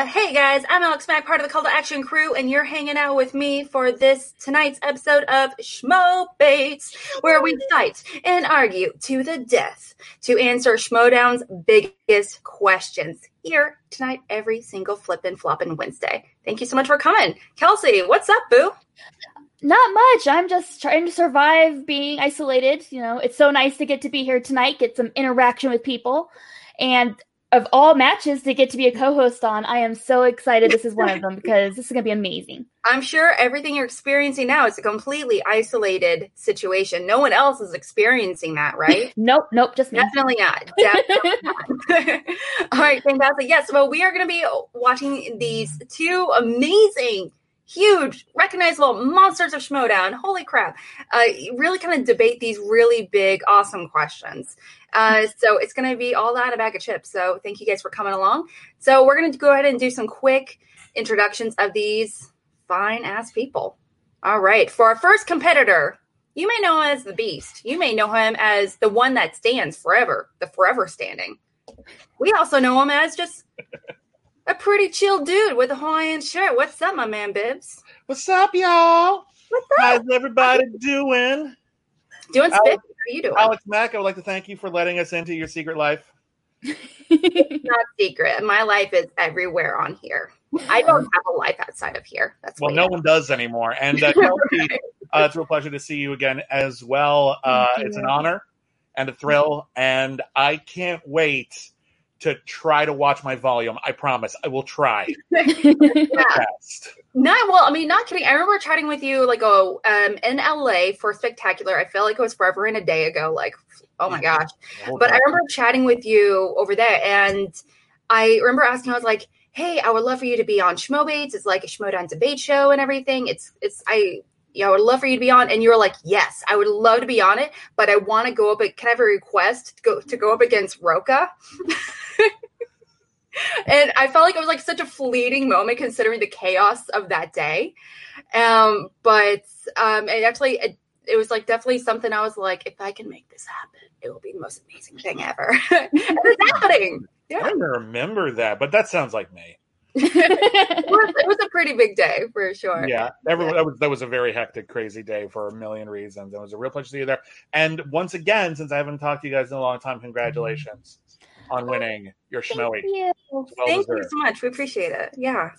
Uh, hey guys, I'm Alex Mack, part of the Call to Action crew, and you're hanging out with me for this tonight's episode of Schmo Bates, where we fight and argue to the death to answer Schmoedown's biggest questions here tonight, every single flip and flop and Wednesday. Thank you so much for coming. Kelsey, what's up, boo? Not much. I'm just trying to survive being isolated. You know, it's so nice to get to be here tonight, get some interaction with people. And of all matches to get to be a co-host on, I am so excited this is one of them because this is going to be amazing. I'm sure everything you're experiencing now is a completely isolated situation. No one else is experiencing that, right? nope, nope, just me. Definitely not. Definitely not. all right, fantastic. Yes, well, we are going to be watching these two amazing huge, recognizable monsters of Schmoedown. Holy crap. Uh, really kind of debate these really big, awesome questions. Uh, so it's going to be all that a bag of chips. So thank you guys for coming along. So we're going to go ahead and do some quick introductions of these fine ass people. All right. For our first competitor, you may know him as the Beast. You may know him as the one that stands forever, the forever standing. We also know him as just a pretty chill dude with a Hawaiian shirt. What's up, my man Bibbs? What's up, y'all? What's up? How's everybody doing? Doing spit. How you doing? Alex Mack, I would like to thank you for letting us into your secret life. it's not secret. My life is everywhere on here. I don't have a life outside of here. That's well, no one does anymore. And uh, Kelsey, uh, it's a real pleasure to see you again as well. Uh, it's an honor and a thrill, and I can't wait to try to watch my volume. I promise. I will try. yeah. Not well, I mean, not kidding. I remember chatting with you like oh um in LA for spectacular. I feel like it was forever and a day ago. Like, oh my gosh. But I remember chatting with you over there and I remember asking, I was like, hey, I would love for you to be on Schmobates. It's like a Schmoedown debate show and everything. It's it's I yeah, I would love for you to be on. And you were like, yes, I would love to be on it, but I want to go up. Can I have a request to go to go up against Rocha? and I felt like it was like such a fleeting moment considering the chaos of that day. Um, but um, it actually it, it was like definitely something I was like, if I can make this happen, it will be the most amazing thing ever. and it's happening. Yeah. I remember that, but that sounds like me. it, was, it, was, a pretty big day for sure. Yeah, everyone, that was that was a very hectic, crazy day for a million reasons. It was a real pleasure to see you there. And once again, since I haven't talked to you guys in a long time, congratulations on winning your Schmoey. Thank you. Well Thank you so much. We appreciate it. Yeah.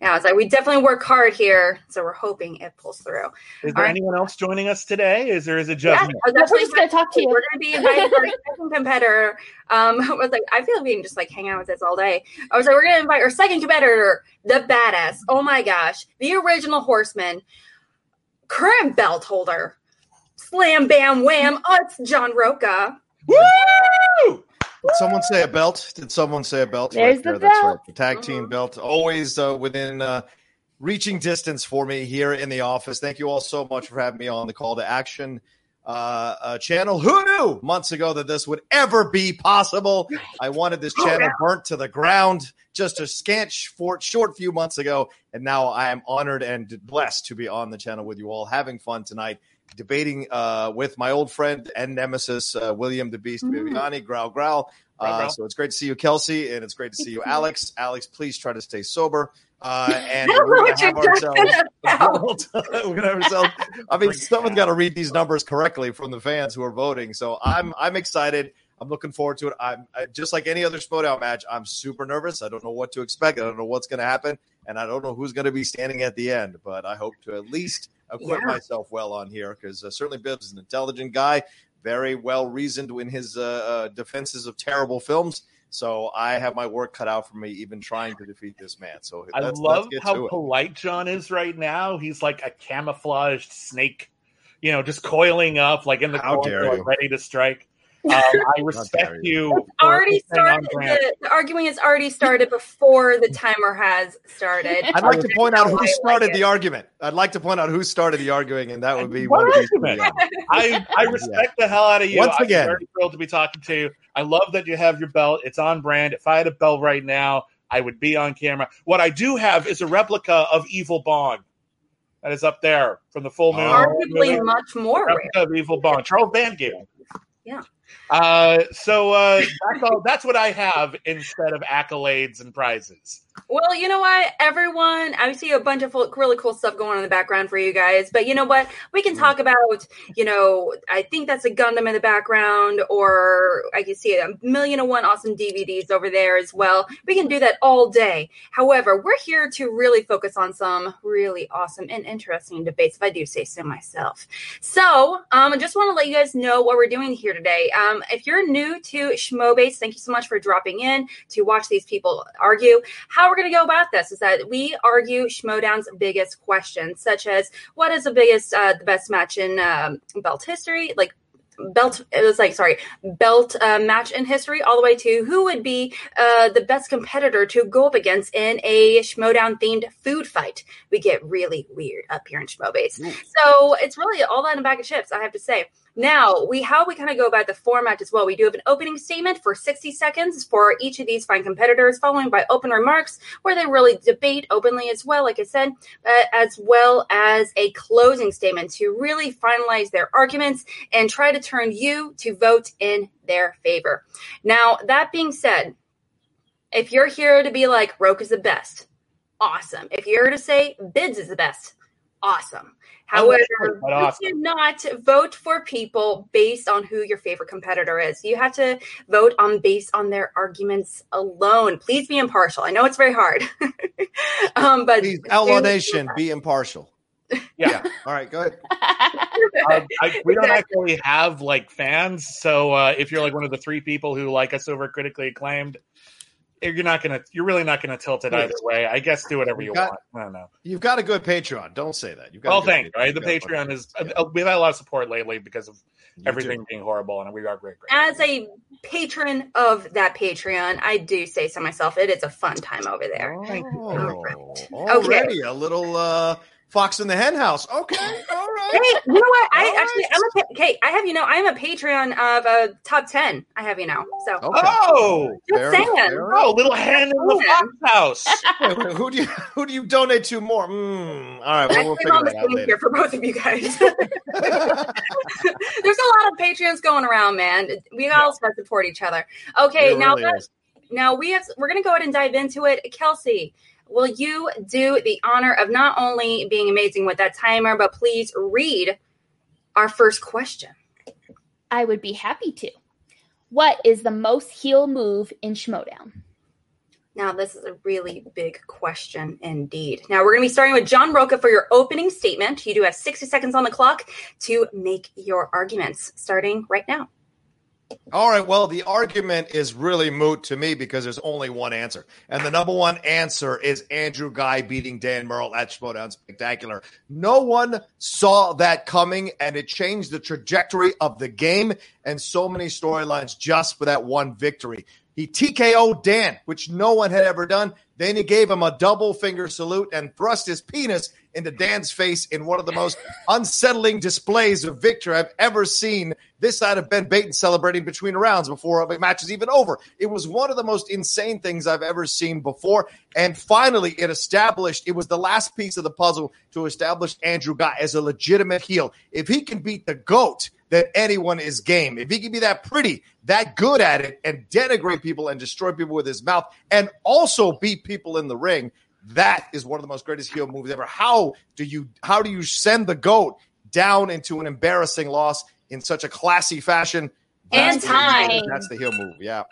Yeah, it's like we definitely work hard here, so we're hoping it pulls through. Is there anyone else joining us today? Is there is it just? Yeah, I was just going to talk to you. We're going to be inviting our second competitor. Um, I was like, I feel like we can just like hang out with this all day. I was like, we're going to invite our second competitor, the badass. Oh my gosh, the original horseman, current belt holder, slam bam wham. Oh, it's John Rocha. Woo! Did someone say a belt? Did someone say a belt? There's right the there. belt. That's right. The tag team mm-hmm. belt, always uh, within uh, reaching distance for me here in the office. Thank you all so much for having me on the call to action uh, uh, channel. Who knew months ago that this would ever be possible? I wanted this oh, channel burnt to the ground just a scant short, short few months ago, and now I am honored and blessed to be on the channel with you all, having fun tonight debating uh, with my old friend and nemesis, uh, William the Beast mm-hmm. Bibbiani, growl, growl. Uh, so it's great to see you, Kelsey, and it's great to see you, Alex. Alex, please try to stay sober. Uh, and we're to have ourselves. we're to have ourselves. I mean, someone's got to read these numbers correctly from the fans who are voting. So I'm I'm excited. I'm looking forward to it. I'm I, just like any other Schmoedown match. I'm super nervous. I don't know what to expect. I don't know what's going to happen, and I don't know who's going to be standing at the end. But I hope to at least acquit yeah. myself well on here because uh, certainly Bibbs is an intelligent guy, very well reasoned in his uh, uh, defenses of terrible films. So I have my work cut out for me, even trying to defeat this man. So I love how polite John is right now. He's like a camouflaged snake, you know, just coiling up, like in the corner, ready to strike. Um, I respect you. already started. The, the, arguing has already started before the timer has started. I'd like to point out who started like the argument. I'd like to point out who started the arguing, and that would be what one argument. I, I respect yeah. the hell out of you. Once again, I'm very thrilled to be talking to you. I love that you have your belt. It's on brand. If I had a belt right now, I would be on camera. What I do have is a replica of Evil Bong That is up there from the full moon. Arguably much more replica rare. of Evil Bong. Charles Band gave Yeah. Uh, so uh, that's all. That's what I have instead of accolades and prizes. Well, you know what, everyone, I see a bunch of really cool stuff going on in the background for you guys. But you know what, we can talk about. You know, I think that's a Gundam in the background, or I can see a million and one awesome DVDs over there as well. We can do that all day. However, we're here to really focus on some really awesome and interesting debates, if I do say so myself. So, um, I just want to let you guys know what we're doing here today. Um, if you're new to Schmobase, thank you so much for dropping in to watch these people argue. How we're going to go about this is that we argue Schmoedown's biggest questions, such as what is the biggest, uh, the best match in um, belt history, like belt it was like sorry belt uh, match in history all the way to who would be uh, the best competitor to go up against in a schmoedown themed food fight. We get really weird up here in schmobase so it's really all that in a bag of chips i have to say now we how we kind of go about the format as well. We do have an opening statement for 60 seconds for each of these fine competitors, following by open remarks where they really debate openly as well, like I said, uh, as well as a closing statement to really finalize their arguments and try to turn you to vote in their favor. Now that being said, if you're here to be like Roke is the best, awesome. If you're here to say Bibbs is the best, awesome. However, awesome. you cannot vote for people based on who your favorite competitor is. You have to vote on based on their arguments alone. Please be impartial. I know it's very hard, um, but Please, Outlaw Nation, be impartial. Yeah. yeah. All right. Go ahead. Uh, I, we don't actually have like fans, so uh, if you're like one of the three people who like us over critically acclaimed, you're not gonna you're really not gonna tilt it either way. I guess do whatever you got, want. I don't know. You've got a good Patreon. Don't say that. You've got well, thank you. Right? The Patreon is yeah. we've had a lot of support lately because of you everything do. being horrible, and we are great, great. As a patron of that Patreon, I do say so myself. It is a fun time over there. Oh, already okay. a little. uh Fox in the Hen House. Okay, all right. Hey, you know what? I all actually, right. I'm a okay. I have you know, I'm a Patreon of a top ten. I have you know. So okay. oh, just fair, saying. Fair. Oh, little hen in the Fox house. wait, wait, who do you who do you donate to more? Mm, all right, well, we'll figure that out later. Here for both of you guys. There's a lot of Patreons going around, man. We all yeah. support each other. Okay, now really that, now we have we're gonna go ahead and dive into it. Kelsey, will you do the honor of not only being amazing with that timer, but please read our first question? I would be happy to. What is the most heel move in Schmoedown? Now, this is a really big question indeed. Now, we're going to be starting with John Rocha for your opening statement. You do have 60 seconds on the clock to make your arguments, starting right now. All right. Well, the argument is really moot to me because there's only one answer. And the number one answer is Andrew Guy beating Dan Murrell at Schmoedown Spectacular. No one saw that coming, and it changed the trajectory of the game and so many storylines just for that one victory. He TKO'd Dan, which no one had ever done. Then he gave him a double finger salute and thrust his penis into Dan's face in one of the most unsettling displays of victory I've ever seen this side of Ben Bateman celebrating between rounds before a match is even over. It was one of the most insane things I've ever seen before. And finally, it established, it was the last piece of the puzzle to establish Andrew Guy as a legitimate heel. If he can beat the GOAT, then anyone is game. If he can be that pretty, that good at it, and denigrate people and destroy people with his mouth, and also beat people in the ring, that is one of the most greatest heel moves ever. How do you how do you send the goat down into an embarrassing loss in such a classy fashion? That's and time. The, that's the heel move. Yeah.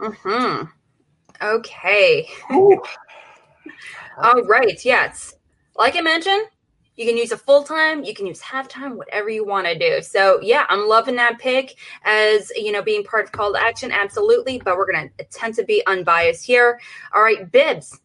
Hmm. Okay. All right. Yes. Like I mentioned, you can use a full time, you can use halftime, whatever you want to do. So yeah, I'm loving that pick as you know being part of call to action, absolutely. But we're gonna attempt to be unbiased here. All right, Bibbs,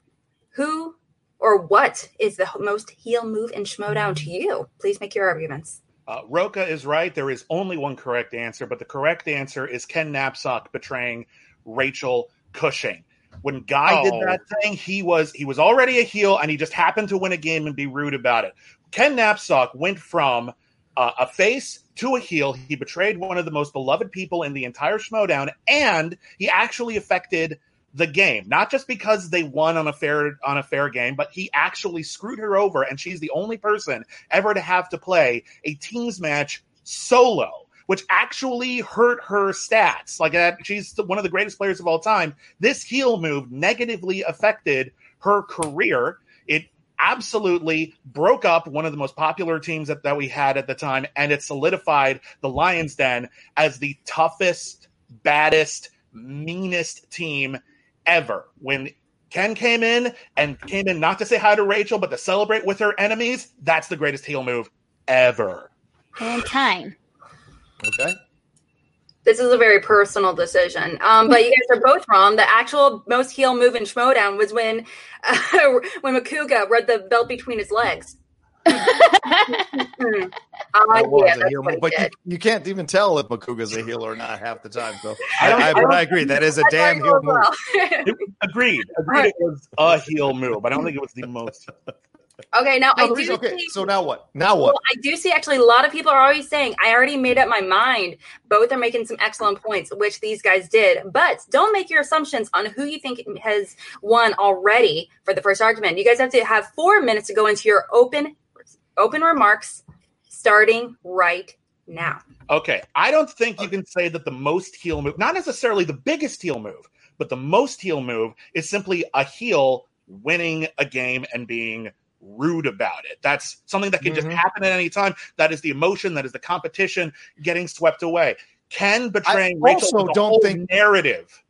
who or what is the most heel move in Schmoedown to you? Please make your arguments. Uh, is right. There is only one correct answer, but the correct answer is Ken Napzok betraying Rachel Cushing. When Guy oh. did that thing, he was he was already a heel, and he just happened to win a game and be rude about it. Ken Napzok went from uh, a face to a heel. He betrayed one of the most beloved people in the entire Schmoedown, and he actually affected the game. Not just because they won on a fair on a fair game, but he actually screwed her over, and she's the only person ever to have to play a teams match solo which actually hurt her stats. Like that, she's one of the greatest players of all time. This heel move negatively affected her career. It absolutely broke up one of the most popular teams that, that we had at the time, and it solidified the Lions Den as the toughest, baddest, meanest team ever. When Ken came in and came in not to say hi to Rachel, but to celebrate with her enemies, that's the greatest heel move ever. And time. Okay. This is a very personal decision. Um, but you guys are both wrong. The actual most heel move in Schmoedown was when uh, when Makuga read the belt between his legs. Mm. Uh, was yeah, a heel move, but you, you can't even tell if Makuga's a heel or not half the time. So I I, I, I but I agree that is a damn heel move. goes It- agreed. Agreed. It was a heel move. I don't think it was the most. Well. okay, now No, I do reason- okay, see- so now what? Now what? Well, I do see actually a lot of people are always saying, I already made up my mind. Both are making some excellent points, which these guys did. But don't make your assumptions on who you think has won already for the first argument. You guys have to have four minutes to go into your open open remarks starting right now. Okay, I don't think you can say that the most heel move, not necessarily the biggest heel move, but the most heel move is simply a heel winning a game and being rude about it. That's something that can just Mhm. happen at any time. That is the emotion, that is the competition getting swept away. Ken betraying I Rachel also don't whole think- narrative.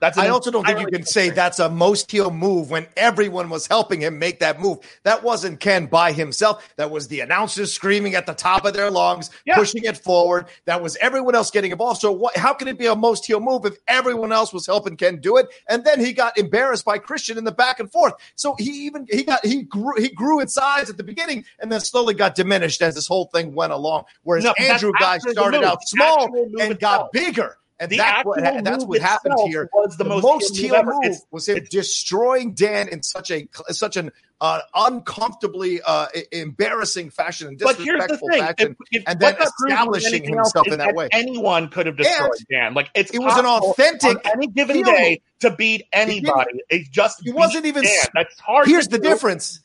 That's I also don't think you can say that's a most heel move when everyone was helping him make that move. That wasn't Ken by himself. That was the announcers screaming at the top of their lungs, Yeah. pushing it forward. That was everyone else getting involved. So what, how can it be a most heel move if everyone else was helping Ken do it? And then he got embarrassed by Christian in the back and forth. So he even he got he grew he grew in size at the beginning and then slowly got diminished as this whole thing went along. Whereas No, Andrew guy started out small and got bigger. And The that's what actual that's what happened here Was the, the, most, most heel move. ever. Was him destroying Dan in such a such an uh, uncomfortably uh, embarrassing fashion and But here's the disrespectful fashion. if, if and then that proves more than establishing himself in that way. anyone could have destroyed Dan. Like it's It was an authentic any given heel day to beat anybody. It just It wasn't even Dan. That's hard. Here's the do. difference.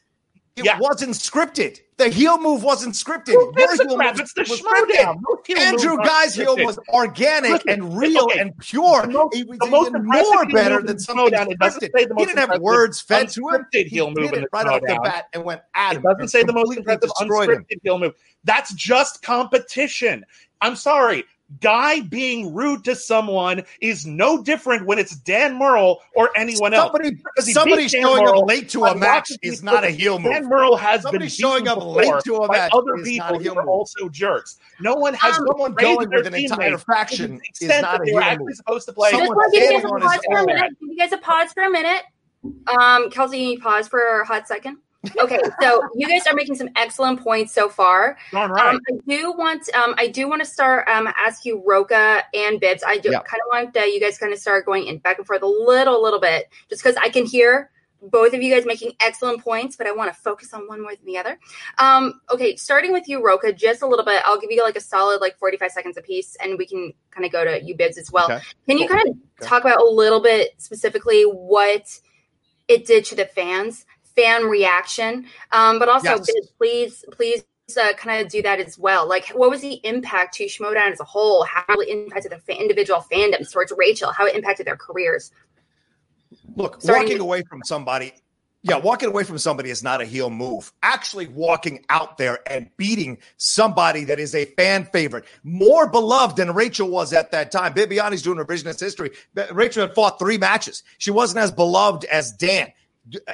It Yeah. wasn't scripted. The heel move wasn't scripted. Gives a heel crap? move It's the was scripted. Schmoedown. Most heel Andrew Guy's heel was organic Listen, and real okay, and pure. the most- it was the most even more better than in something Schmoedown, it doesn't scripted. He didn't have words fed to him. unscripted He heel move did it right off the bat and went at It doesn't say the most impressive destroyed him. unscripted heel move. That's just competition. I'm sorry. Guy being rude to someone is no different when it's Dan Murrell or anyone else. Somebody, Because he somebody showing Murrell up late to a match watching is not a heel move. Dan Murrell has Somebody been showing up late to a match other is people not a who are also jerks. No one has Someone going with an entire teammates faction to the is not that a heel move. supposed to play. Just want to give you guys a pause for a minute. Give you guys a pause for a minute. Um, Kelsey, you pause for a hot second. Okay, so you guys are making some excellent points so far. Darn right. Um, I do want, um, I do want to start um, ask you Rocha and Bibbs. I do Yeah. kind of want uh, you guys kind of start going in back and forth a little, little bit, just because I can hear both of you guys making excellent points, but I want to focus on one more than the other. Um, okay, starting with you, Rocha, just a little bit. I'll give you like a solid like forty five seconds a piece, and we can kind of go to you, Bibbs, as well. Okay. Can you Cool. kind of Okay. talk about a little bit specifically what it did to the fans, fan reaction, um, but also Yes. Please, please uh, kind of do that as well. Like, what was the impact to Schmoedown as a whole? How it impacted the fa- individual fandoms towards Rachel? How it impacted their careers? Look, Starting walking with- away from somebody, yeah, walking away from somebody is not a heel move. Actually, walking out there and beating somebody that is a fan favorite, more beloved than Rachel was at that time. Bibbiani's doing revisionist history. Rachel had fought three matches. She wasn't as beloved as Dan.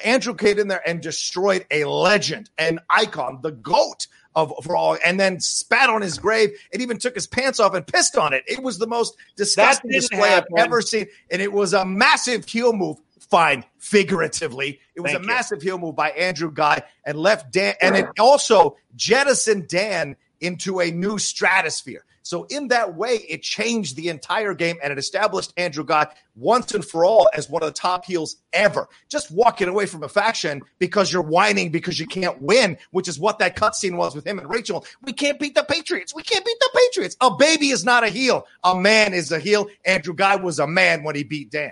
Andrew came in there and destroyed a legend, an icon, the goat of for all, and then spat on his grave and even took his pants off and pissed on it. It was the most disgusting display happen. I've ever seen, and it was a massive heel move. Fine, figuratively, it was Thank a you. massive heel move by Andrew Guy and left Dan, and it also jettisoned Dan into a new stratosphere. So in that way, it changed the entire game and it established Andrew Guy once and for all as one of the top heels ever. Just walking away from a faction because you're whining because you can't win, which is what that cutscene was with him and Rachel. We can't beat the Patriots. We can't beat the Patriots. A baby is not a heel. A man is a heel. Andrew Guy was a man when he beat Dan.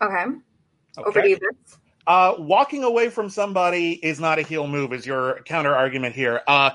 Okay, over Okay. to you, Bibbs. Uh, walking away from somebody is not a heel move, is your counter argument here. Uh,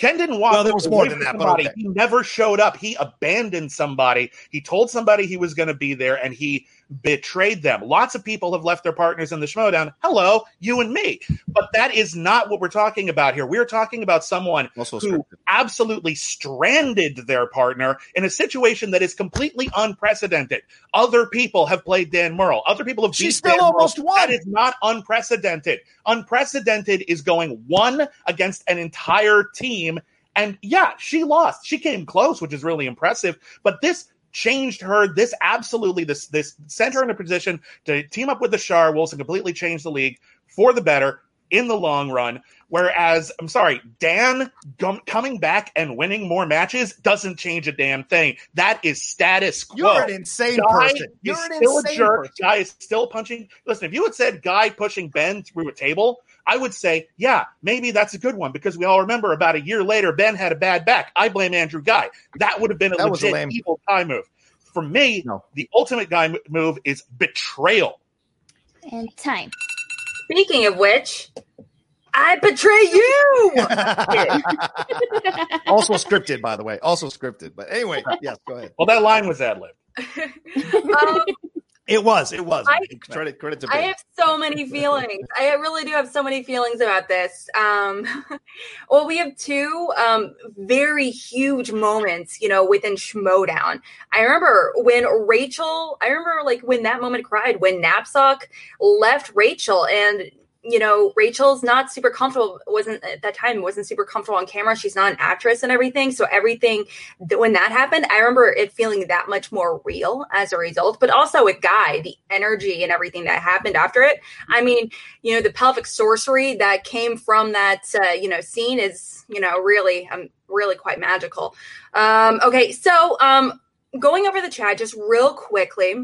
Ken didn't walk. Well, there was more than that, but okay. He never showed up. He abandoned somebody. He told somebody he was going to be there, and he betrayed them. Lots of people have left their partners in the Schmoedown. Hello, you and me. But that is not what we're talking about here. We're talking about someone Also who scripted. absolutely stranded their partner in a situation that is completely unprecedented. Other people have played Dan Murrell. Other people have She beat still Dan almost won. That is not unprecedented. Unprecedented is going one against an entire team. And yeah, she lost. She came close, which is really impressive. But this changed her. This absolutely this this sent her in a position to team up with the Shire Wolves and completely change the league for the better in the long run. Whereas, I'm sorry, Dan gum- coming back and winning more matches doesn't change a damn thing. That is status quo. You're an insane Guy person. You're an still insane a jerk. person. Guy is still punching. Listen, if you had said Guy pushing Ben through a table, I would say, yeah, maybe that's a good one because we all remember about a year later, Ben had a bad back. I blame Andrew Guy. That would have been a That was a legit evil Guy move. For me, No. the ultimate Guy move is betrayal. And time. Speaking of which, I betray you. also scripted, by the way. Also scripted. But anyway, yes, go ahead. Well, that line was ad lib. um, It was. It was. I- credit credit to I have so many feelings. I really do have so many feelings about this. Um, well, we have two um, very huge moments, you know, within Schmoedown. I remember when Rachel, I remember like when that moment cried when Napzok left Rachel and you know rachel's not super comfortable wasn't at that time wasn't super comfortable on camera. She's not an actress and everything. So everything th- when that happened i remember it feeling that much more real as a result but also with guy the energy and everything that happened after it. I mean you know the pelvic sorcery that came from that uh, you know scene is you know really um really quite magical. Um okay so um going over the chat just real quickly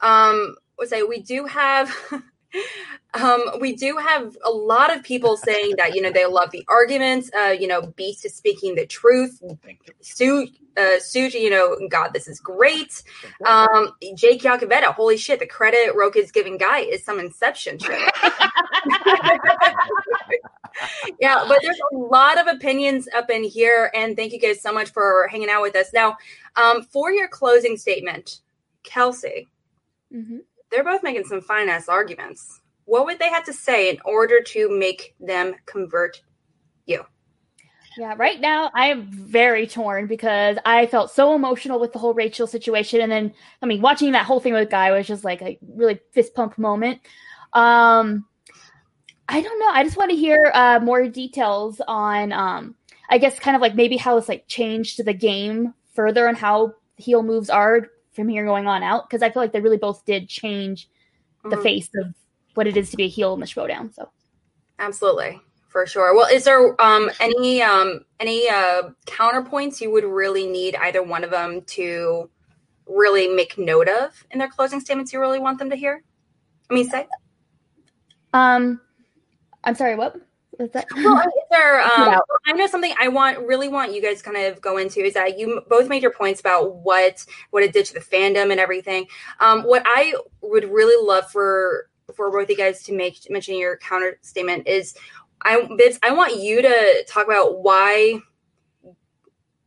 um would say we do have um we do have a lot of people saying that you know they love the arguments uh you know beast is speaking the truth Thank. Sue, uh, Suji, you know, God, this is great. Um, Jake Yakavetta, holy shit, the credit Roke is giving Guy is some Inception shit. yeah, but there's a lot of opinions up in here, and thank you guys so much for hanging out with us. Now, um, for your closing statement, Kelsey, hmm they're both making some fine ass arguments. What would they have to say in order to make them convert you? Yeah, right now I am very torn because I felt so emotional with the whole Rachel situation, and then I mean, watching that whole thing with Guy was just like a really fist pump moment. Um, I don't know. I just want to hear uh, more details on, um, I guess, kind of like maybe how it's like changed the game further and how heel moves are from here going on out because I feel like they really both did change the Mhm. face of what it is to be a heel in the showdown. So. Absolutely, for sure. Well, is there um, any um, any uh, counterpoints you would really need either one of them to really make note of in their closing statements? You really want them to hear? I mean, say. Um, I'm sorry. What was that? Well, is there? Um. I know something I want really want you guys kind of go into is that you both made your points about what what it did to the fandom and everything. Um, what I would really love for for both of you guys to make mention your counter statement is I Bibbs, I want you to talk about why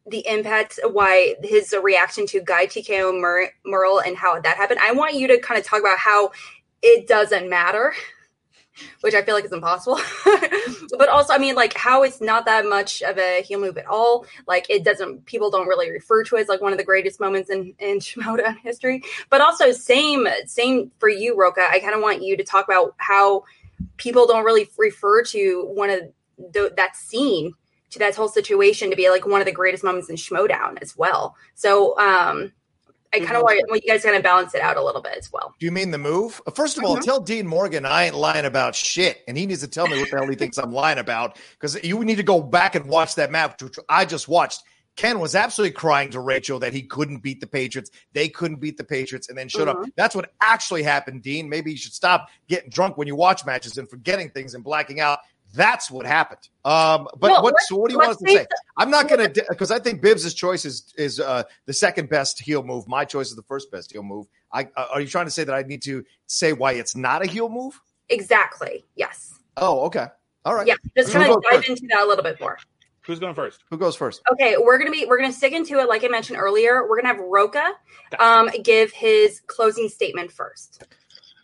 the impact why his reaction to Guy TKO Mur- Murrell and how that happened. I want you to kind of talk about how it doesn't matter which I feel like is impossible. but also, I mean, like how it's not that much of a heel move at all. Like it doesn't, people don't really refer to it as like one of the greatest moments in in Shimoda history. But also, same same for you, Rocha. I kind of want you to talk about how people don't really refer to one of the, that scene to that whole situation to be like one of the greatest moments in Schmoedown as well. So, um, I kind of want, want you guys kind of balance it out a little bit as well. Do you mean the move? Uh, First of all, Mhm. tell Dean Morgan I ain't lying about shit, and he needs to tell me what the hell he thinks I'm lying about. Because you need to go back and watch that match, which I just watched. Ken was absolutely crying to Rachel that he couldn't beat the Patriots. They couldn't beat the Patriots, and then showed up. Mhm. That's what actually happened, Dean. Maybe you should stop getting drunk when you watch matches and forgetting things and blacking out. That's what happened. Um, but Well, what? So what do you want to face say? I'm not going to because I think Bibbs' choice is is uh, the second best heel move. My choice is the first best heel move. I uh, are you trying to say that I need to say why it's not a heel move? Exactly. Yes. Oh, okay, all right. Yeah. Just We'll kind of dive first. into that a little bit more. Who's going first? Who goes first? Okay, we're gonna be we're gonna stick into it like I mentioned earlier. We're gonna have Rocha um, give his closing statement first.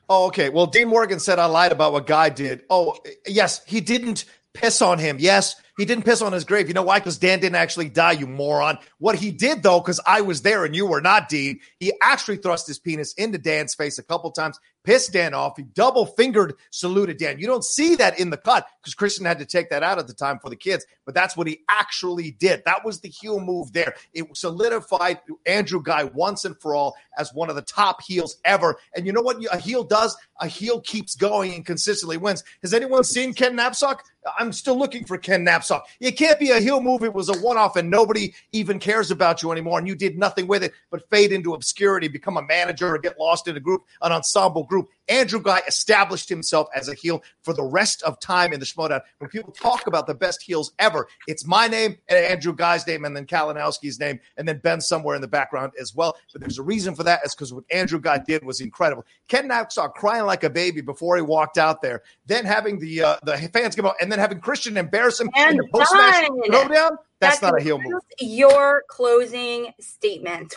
Oh, okay. Well, Dean Morgan said I lied about what Guy did. Oh, yes, he didn't piss on him. Yes, he didn't piss on his grave. You know why? Because Dan didn't actually die, you moron. What he did, though, because I was there and you were not, Dean, he actually thrust his penis into Dan's face a couple times, pissed Dan off. He double fingered saluted Dan. You don't see that in the cut because Christian had to take that out at the time for the kids, but that's what he actually did. That was the heel move there. It solidified Andrew Guy once and for all as one of the top heels ever. And you know what a heel does? A heel keeps going and consistently wins. Has anyone seen Ken Napzok? I'm still looking for Ken Napzok. It can't be a heel move. It was a one off and nobody even cares about you anymore. And you did nothing with it but fade into obscurity, become a manager, or get lost in a group, an ensemble group. Andrew Guy established himself as a heel for the rest of time in the Schmoedown. When people talk about the best heels ever, it's my name and Andrew Guy's name and then Kalinowski's name and then Ben somewhere in the background as well. But there's a reason for that. It's because what Andrew Guy did was incredible. Ken Napzok crying like a baby before he walked out there, then having the uh, the fans come out, and then having Christian embarrass him And in the post match throwdown. That's That not a heel move. Your closing statement.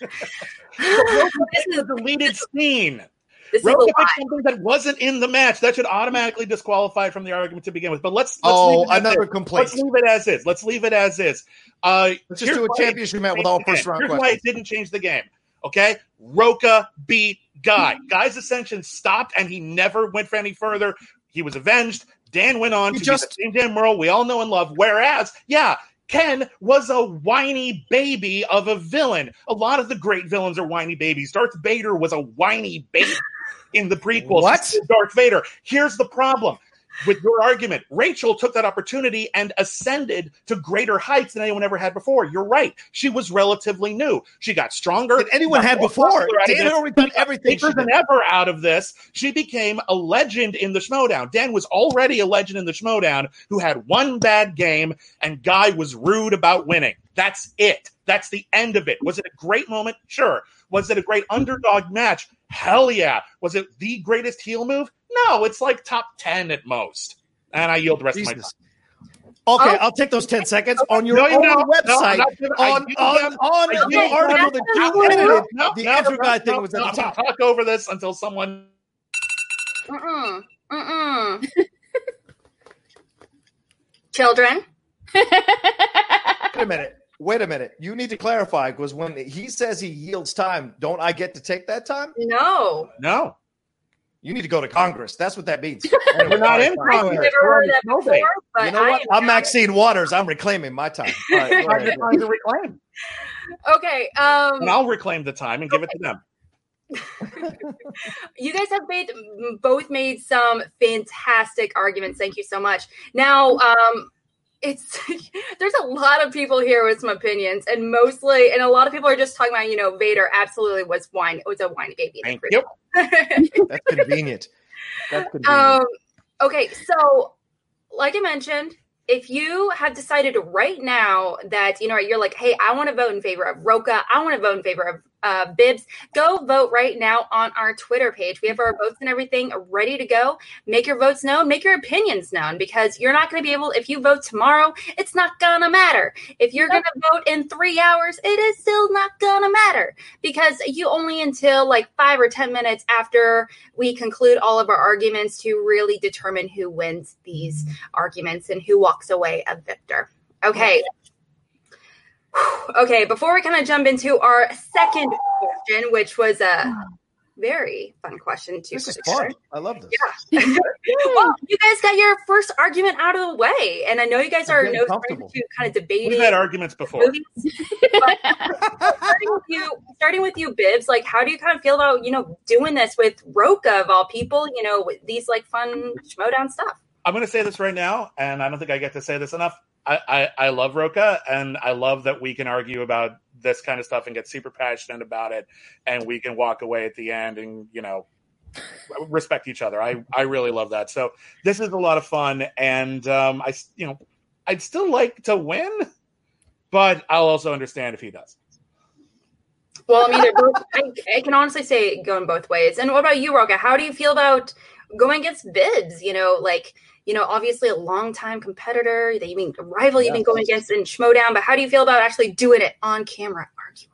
this is a deleted scene. this is Rocha picked something that wasn't in the match. That should automatically disqualify from the argument to begin with. But let's, let's Oh, leave it as another is. complaint. Let's leave it as is. Let's leave it as is. Uh, Let's just do a championship match with all first round Here's why it didn't change the game. Okay, Rocha beat Guy. Guy's ascension stopped, and he never went for any further. He was avenged. Dan went on He to just- be the same Dan Murrell we all know and love. Whereas, yeah, Ken was a whiny baby of a villain. A lot of the great villains are whiny babies. Darth Vader was a whiny baby in the prequels. What? Darth Vader. Here's the problem with your argument. Rachel took that opportunity and ascended to greater heights than anyone ever had before. You're right. She was relatively new. She got stronger. Than anyone had before. popular out of Dan had already done everything. She than ever out of this. She became a legend in the Schmoedown. Dan was already a legend in the Schmoedown who had one bad game, and Guy was rude about winning. That's it. That's the end of it. Was it a great moment? Sure. Was it a great underdog match? Hell yeah. Was it the greatest heel move? No, it's like top 10 at most. And I yield the rest of my time. Okay, Oh. I'll take those 10 seconds on your No, own. No, website. not giving- I on on, them- on the do article that you edited, no, the no, Andrew no, Guy no, thing was at no, the I'm top. Talk over this until someone Mm-mm. Mm-mm. Children. Wait a minute. Wait a minute. You need to clarify because when he says he yields time, don't I get to take that time? No. No. You need to go to Congress. That's what that means. We're not in I've Congress. never We're on heard that the before, snowbait. but You know what? I I'm Maxine Waters. I'm reclaiming my time. All right, go Time to- reclaim. Okay. Um, And I'll reclaim the time and give it to them. you guys have made both made some fantastic arguments. Thank you so much. Now, um, it's there's a lot of people here with some opinions, and mostly, and a lot of people are just talking about, you know, Vader absolutely was wine, it was a whiny baby. Thank you. That's convenient. That's convenient. um, okay, so like I mentioned, if you have decided right now that you know you're like, hey, I want to vote in favor of Rocha, I want to vote in favor of uh, Bibbs, go vote right now on our Twitter page. We have our votes and everything ready to go. Make your votes known, make your opinions known, because you're not going to be able. If you vote tomorrow, it's not gonna matter. If you're going to vote in three hours, it is still not gonna matter because you only until like five or ten minutes after we conclude all of our arguments to really determine who wins these arguments and who walks away a victor. Okay. Okay, before we kind of jump into our second question, which was a very fun question to this is fun. I love this. Yeah. well, you guys got your first argument out of the way, and I know you guys are no comfortable. stranger to kind of debating. We've had arguments before. starting with you, starting with you, Bibbs. Like, how do you kind of feel about you know doing this with Rocha of all people? You know, with these like fun schmoedown stuff. I'm going to say this right now, and I don't think I get to say this enough. I, I, I love Rocha, and I love that we can argue about this kind of stuff and get super passionate about it, and we can walk away at the end and you know respect each other. I I really love that. So this is a lot of fun, and um, I you know I'd still like to win, but I'll also understand if he does. Well, I mean, they're both, I, I can honestly say going both ways. And what about you, Rocha? How do you feel about going against Bibbs? You know, like you know, obviously a longtime competitor that you've been a rival you've been going against in Schmoedown, but how do you feel about actually doing it on camera, arguing?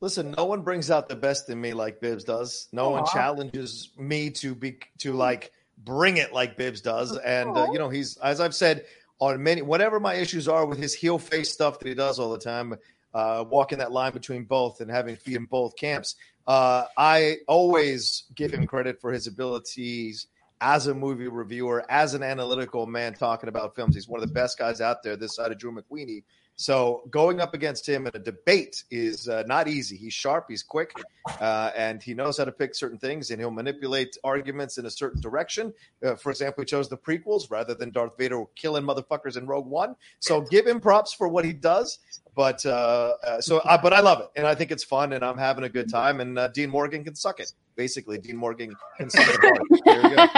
Listen, no one brings out the best in me like Bibbs does. No one challenges me to be to like bring it like Bibbs does. And uh, you know, he's as I've said on many whatever my issues are with his heel face stuff that he does all the time, uh, walking that line between both and having feet in both camps. Uh, I always give him credit for his abilities as a movie reviewer, as an analytical man talking about films. He's one of the best guys out there this side of Drew McWeeny. So going up against him in a debate is uh, not easy. He's sharp, he's quick, uh, and he knows how to pick certain things, and he'll manipulate arguments in a certain direction. Uh, for example, he chose the prequels rather than Darth Vader killing motherfuckers in Rogue One. So give him props for what he does. But uh, uh, so, I, but I love it, and I think it's fun, and I'm having a good time. And uh, Dean Morgan can suck it. Basically, Dean Morgan can suck it. hard. There you go. Uh,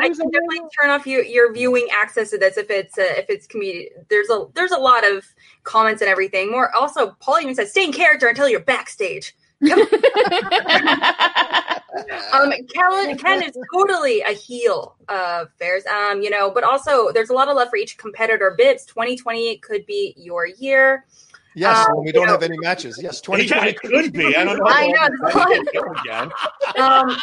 I can definitely turn off your, your viewing access to this if it's uh, if it's comedic. There's a there's a lot of comments and everything. More also, Paul even says stay in character until you're backstage. Um, Ken, Ken is totally a heel of theirs. Um, you know, but also there's a lot of love for each competitor. Bibbs, 2020 could be your year. Yes, Um, when we don't know- have any matches. Yes, Yeah, 2020 it could be. I don't know. I know, there's a lot of- again. Um,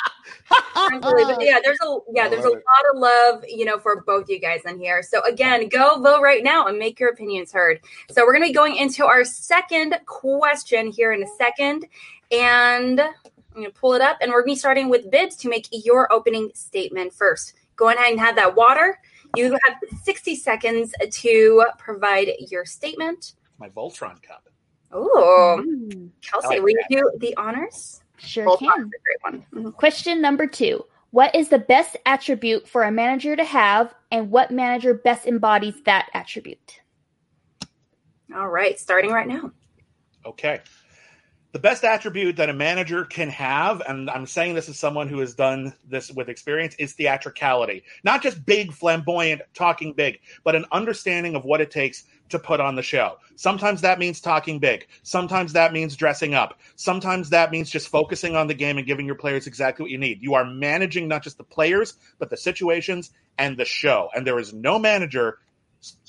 Absolutely. But yeah, there's a yeah, there's a love lot of love, you know, for both you guys in here. So again, go vote right now and make your opinions heard. So we're gonna be going into our second question here in a second. And I'm gonna pull it up and we're gonna be starting with Bibbs to make your opening statement first. Go ahead and have that water. You have 60 seconds to provide your statement. My Voltron cup. Oh, Mm, Kelsey, I like will you do the honors? sure Voltron's can. a great one. Mhm. Question number two. What is the best attribute for a manager to have, and what manager best embodies that attribute? All right, starting right now. Okay. The best attribute that a manager can have, and I'm saying this as someone who has done this with experience, is theatricality. Not just big, flamboyant, talking big, but an understanding of what it takes to put on the show. Sometimes that means talking big. Sometimes that means dressing up. Sometimes that means just focusing on the game and giving your players exactly what you need. You are managing not just the players, but the situations and the show. And there is no manager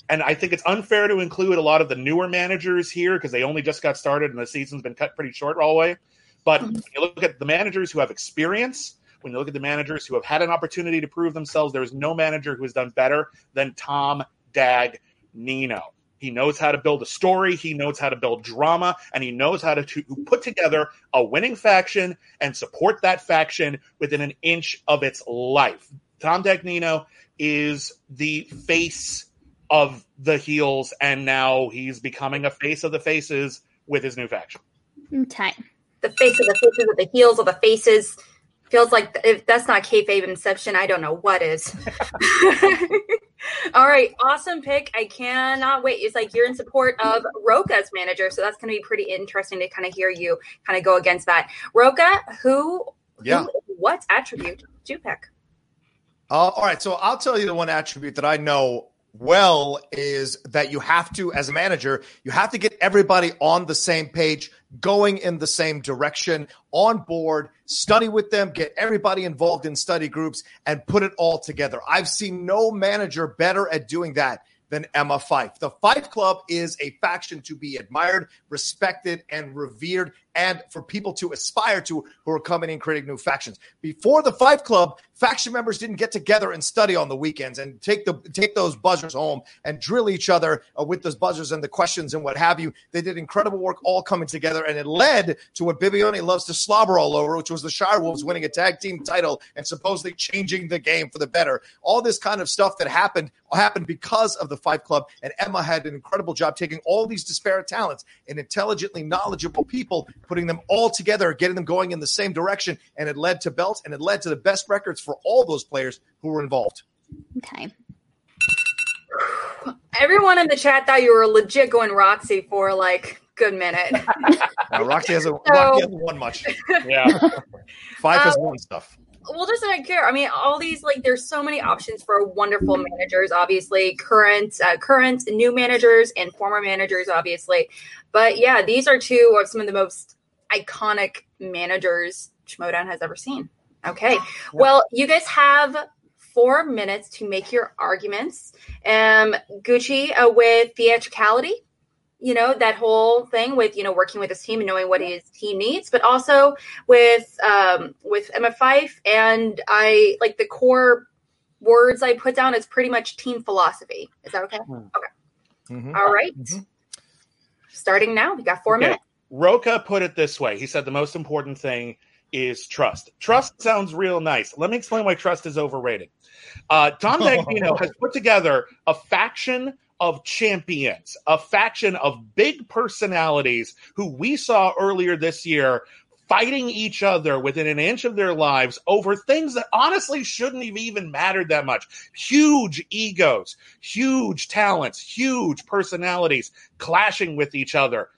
and I think it's unfair to include a lot of the newer managers here because they only just got started and the season's been cut pretty short all the way. But mm-hmm. when you look at the managers who have experience, when you look at the managers who have had an opportunity to prove themselves, there is no manager who has done better than Tom Dag Nino. He knows how to build a story, he knows how to build drama, and he knows how to, to put together a winning faction and support that faction within an inch of its life. Tom Dagnino is the face of the heels, and now he's becoming a face of the faces with his new faction. Time. the face of the faces of the heels of the faces. Feels like if that's not kayfabe inception, I don't know what is. All right, awesome pick. I cannot wait. It's like you're in support of Rocha's manager, so that's going to be pretty interesting to kind of hear you kind of go against that. Rocha, who, Yeah. who what attribute did you pick? Uh, all right, so I'll tell you the one attribute that I know well is that you have to, as a manager, you have to get everybody on the same page, going in the same direction, on board, study with them, get everybody involved in study groups, and put it all together. I've seen no manager better at doing that than Emma Fyffe. The Fyffe Club is a faction to be admired, respected, and revered, and for people to aspire to who are coming in creating new factions. Before the Fyffe Club, faction members didn't get together and study on the weekends and take the take those buzzers home and drill each other uh, with those buzzers and the questions and what have you. They did incredible work all coming together, and it led to what Bibbiani loves to slobber all over, which was the Shire Wolves winning a tag team title and supposedly changing the game for the better. All this kind of stuff that happened happened because of the Fyffe Club, and Emma had an incredible job taking all these disparate talents and intelligently knowledgeable people, putting them all together, getting them going in the same direction, and it led to belts and it led to the best records for all those players who were involved. Okay. Everyone in the chat thought you were legit going Roxy for like good minute. Uh, Roxy hasn't, Roxy hasn't won much. Yeah. Fyffe has Uh, won stuff. well just don't care i mean all these like there's so many options for wonderful managers obviously current uh, current new managers and former managers obviously but yeah these are two of some of the most iconic managers schmoedown has ever seen okay well you guys have four minutes to make your arguments. Um, Gucci uh, with theatricality, you know, that whole thing with, you know, working with his team and knowing what his team needs, but also with, um, with Emma Fyffe. And I like the core words I put down is pretty much team philosophy. Is that okay? Hmm. Okay. Mhm. All right. Mhm. Starting now, we got four Okay. minutes. Rocha put it this way. He said the most important thing is trust. Trust sounds real nice. Let me explain why trust is overrated. Uh, Tom Dagnino has put together a faction of champions, a faction of big personalities who we saw earlier this year fighting each other within an inch of their lives over things that honestly shouldn't have even mattered that much. Huge egos, huge talents, huge personalities clashing with each other.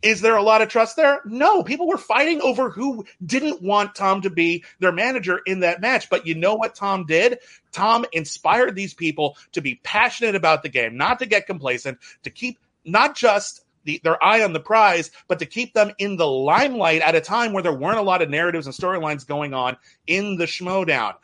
Is there a lot of trust there? No. People were fighting over who didn't want Tom to be their manager in that match. But you know what Tom did? Tom inspired these people to be passionate about the game, not to get complacent, to keep not just the, their eye on the prize, but to keep them in the limelight at a time where there weren't a lot of narratives and storylines going on in the Schmoedown.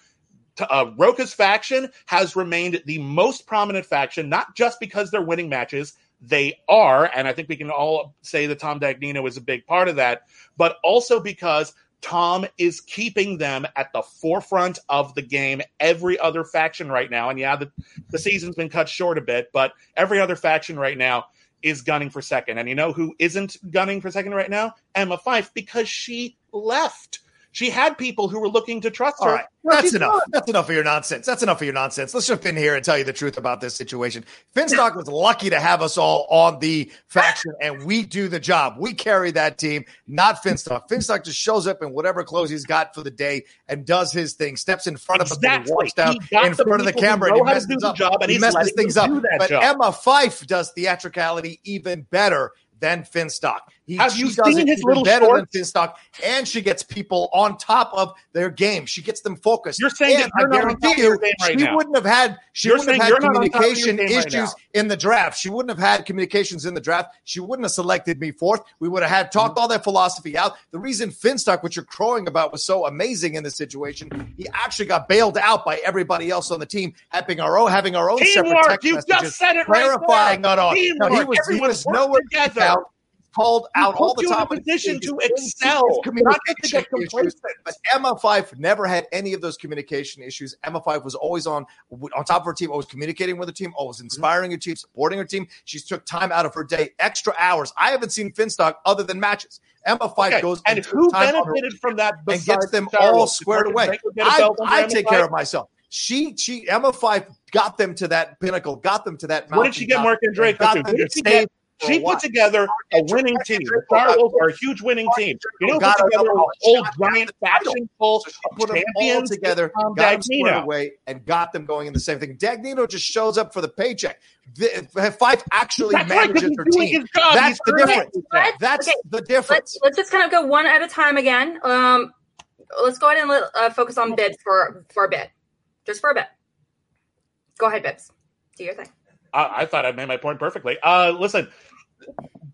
Uh, faction has remained the most prominent faction, not just because they're winning matches. They are, and I think we can all say that Tom Dagnino is a big part of that, but also because Tom is keeping them at the forefront of the game. Every other faction right now, and yeah, the, the season's been cut short a bit, but every other faction right now is gunning for second. And you know who isn't gunning for second right now? Emma Fyffe, because she left. She had people who were looking to trust All her. right, that's enough. gone. That's enough of your nonsense. That's enough of your nonsense. Let's jump in here and tell you the truth about this situation. Finstock was lucky to have us all on the faction, and we do the job. We carry that team, not Finstock. Finstock just shows up in whatever clothes he's got for the day and does his thing. Steps in front of us and walks down in the front of the camera and he how to do messes the up. job, and he messes things up. But job. Emma Fyffe does theatricality even better than Finstock. He, Have you seen it his little better shorts? than Finstock, and she gets people on top of their game. She gets them focused. You're saying and that you're I not on top guarantee you, right she now. wouldn't have had she You're wouldn't have had you're not on top of your communication game right issues in the draft. She wouldn't have had communications in the draft. She wouldn't have selected me fourth. We would have had talked mm-hmm. all that philosophy out. The reason Finstock, what you're crowing about, was so amazing in this situation, he actually got bailed out by everybody else on the team, having our own having our own separate text You messages, just said it right clarifying not on. No, he Teamwork. was, he was nowhere together. out called out all the you in a time. position to excel, not to get complacent. But Emma Fyffe never had any of those communication issues. Emma Fyffe was always on on top of her team, always communicating with her team, always Mm-hmm. inspiring her team, supporting her team. She took time out of her day, extra hours. I haven't seen Finstock other than matches. Emma Fyffe Okay, goes and who time on her benefited from that and gets them Sarah all squared away. Draco get a I, I take Fyffe? care of myself. She, she, Emma Fyffe got them to that pinnacle, got them to that. What did she get Mark and Draco got them to stay She put together a winning team. The Star Wolves are a huge winning team. You know, put together a whole giant at the faction full So of put them all champions together, Tom got them away, and got them going in the same thing. Dagnino just shows up for the paycheck. The, Fyffe actually That's right, 'cause manages he's her team. That's the difference. Let's- That's okay, the difference. let's let's just kind of go one at a time again. Um, let's go ahead and let, uh, focus on Bibbs for for a bit, just for a bit. Go ahead, Bibbs. Do your thing. I, I thought I made my point perfectly. Uh, listen,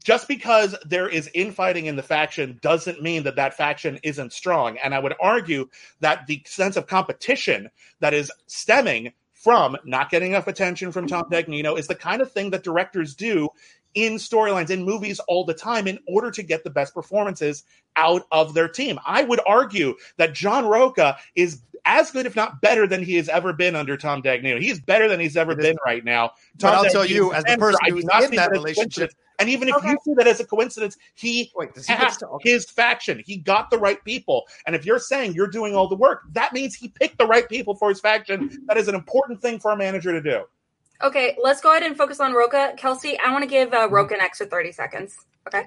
just because there is infighting in the faction doesn't mean that that faction isn't strong. And I would argue that the sense of competition that is stemming from not getting enough attention from Tom Dagnino is the kind of thing that directors do in storylines in movies all the time in order to get the best performances out of their team. I would argue that John Rocha is as good, if not better, than he has ever been under Tom Dagnino. He is better than he's ever been right now. But I'll tell you, as the person who's not in see that relationship- And even if Okay. you see that as a coincidence, he Wait, he get tasked to- okay. his faction. He got the right people. And if you're saying you're doing all the work, that means he picked the right people for his faction. That is an important thing for a manager to do. Okay, let's go ahead and focus on Rocha. Kelsey, I want to give uh, Rocha an extra thirty seconds. Okay.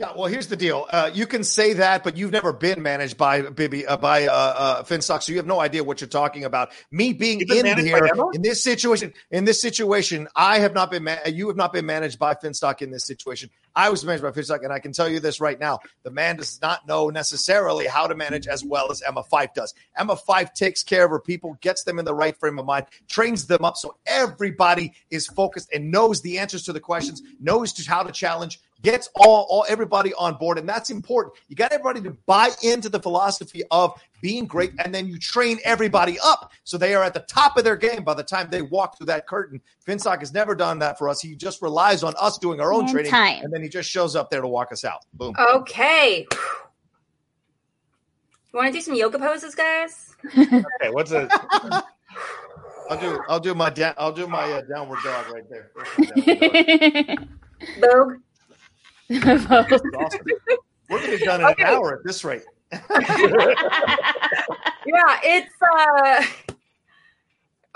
Yeah, well, here's the deal. Uh, you can say that, but you've never been managed by Bibby uh, by uh, uh, Finstock, so you have no idea what you're talking about. Me being in here in this situation, in this situation, I have not been. You have not been managed by Finstock in this situation. I was managed by Finstock, and I can tell you this right now: the man does not know necessarily how to manage as well as Emma Fyffe does. Emma Fyffe takes care of her people, gets them in the right frame of mind, trains them up so everybody is focused and knows the answers to the questions, knows to how to challenge, gets all, all everybody on board, and that's important. You got everybody to buy into the philosophy of being great, and then you train everybody up so they are at the top of their game by the time they walk through that curtain. Finstock has never done that for us. He just relies on us doing our own And training, time. and then he just shows up there to walk us out. Boom. Okay. You want to do some yoga poses, guys? Okay, what's it? I'll do I'll do my da- I'll do my uh, downward dog right there. There's downward dog. Vogue. This is awesome. We're gonna be done in Okay. an hour at this rate. yeah, it's uh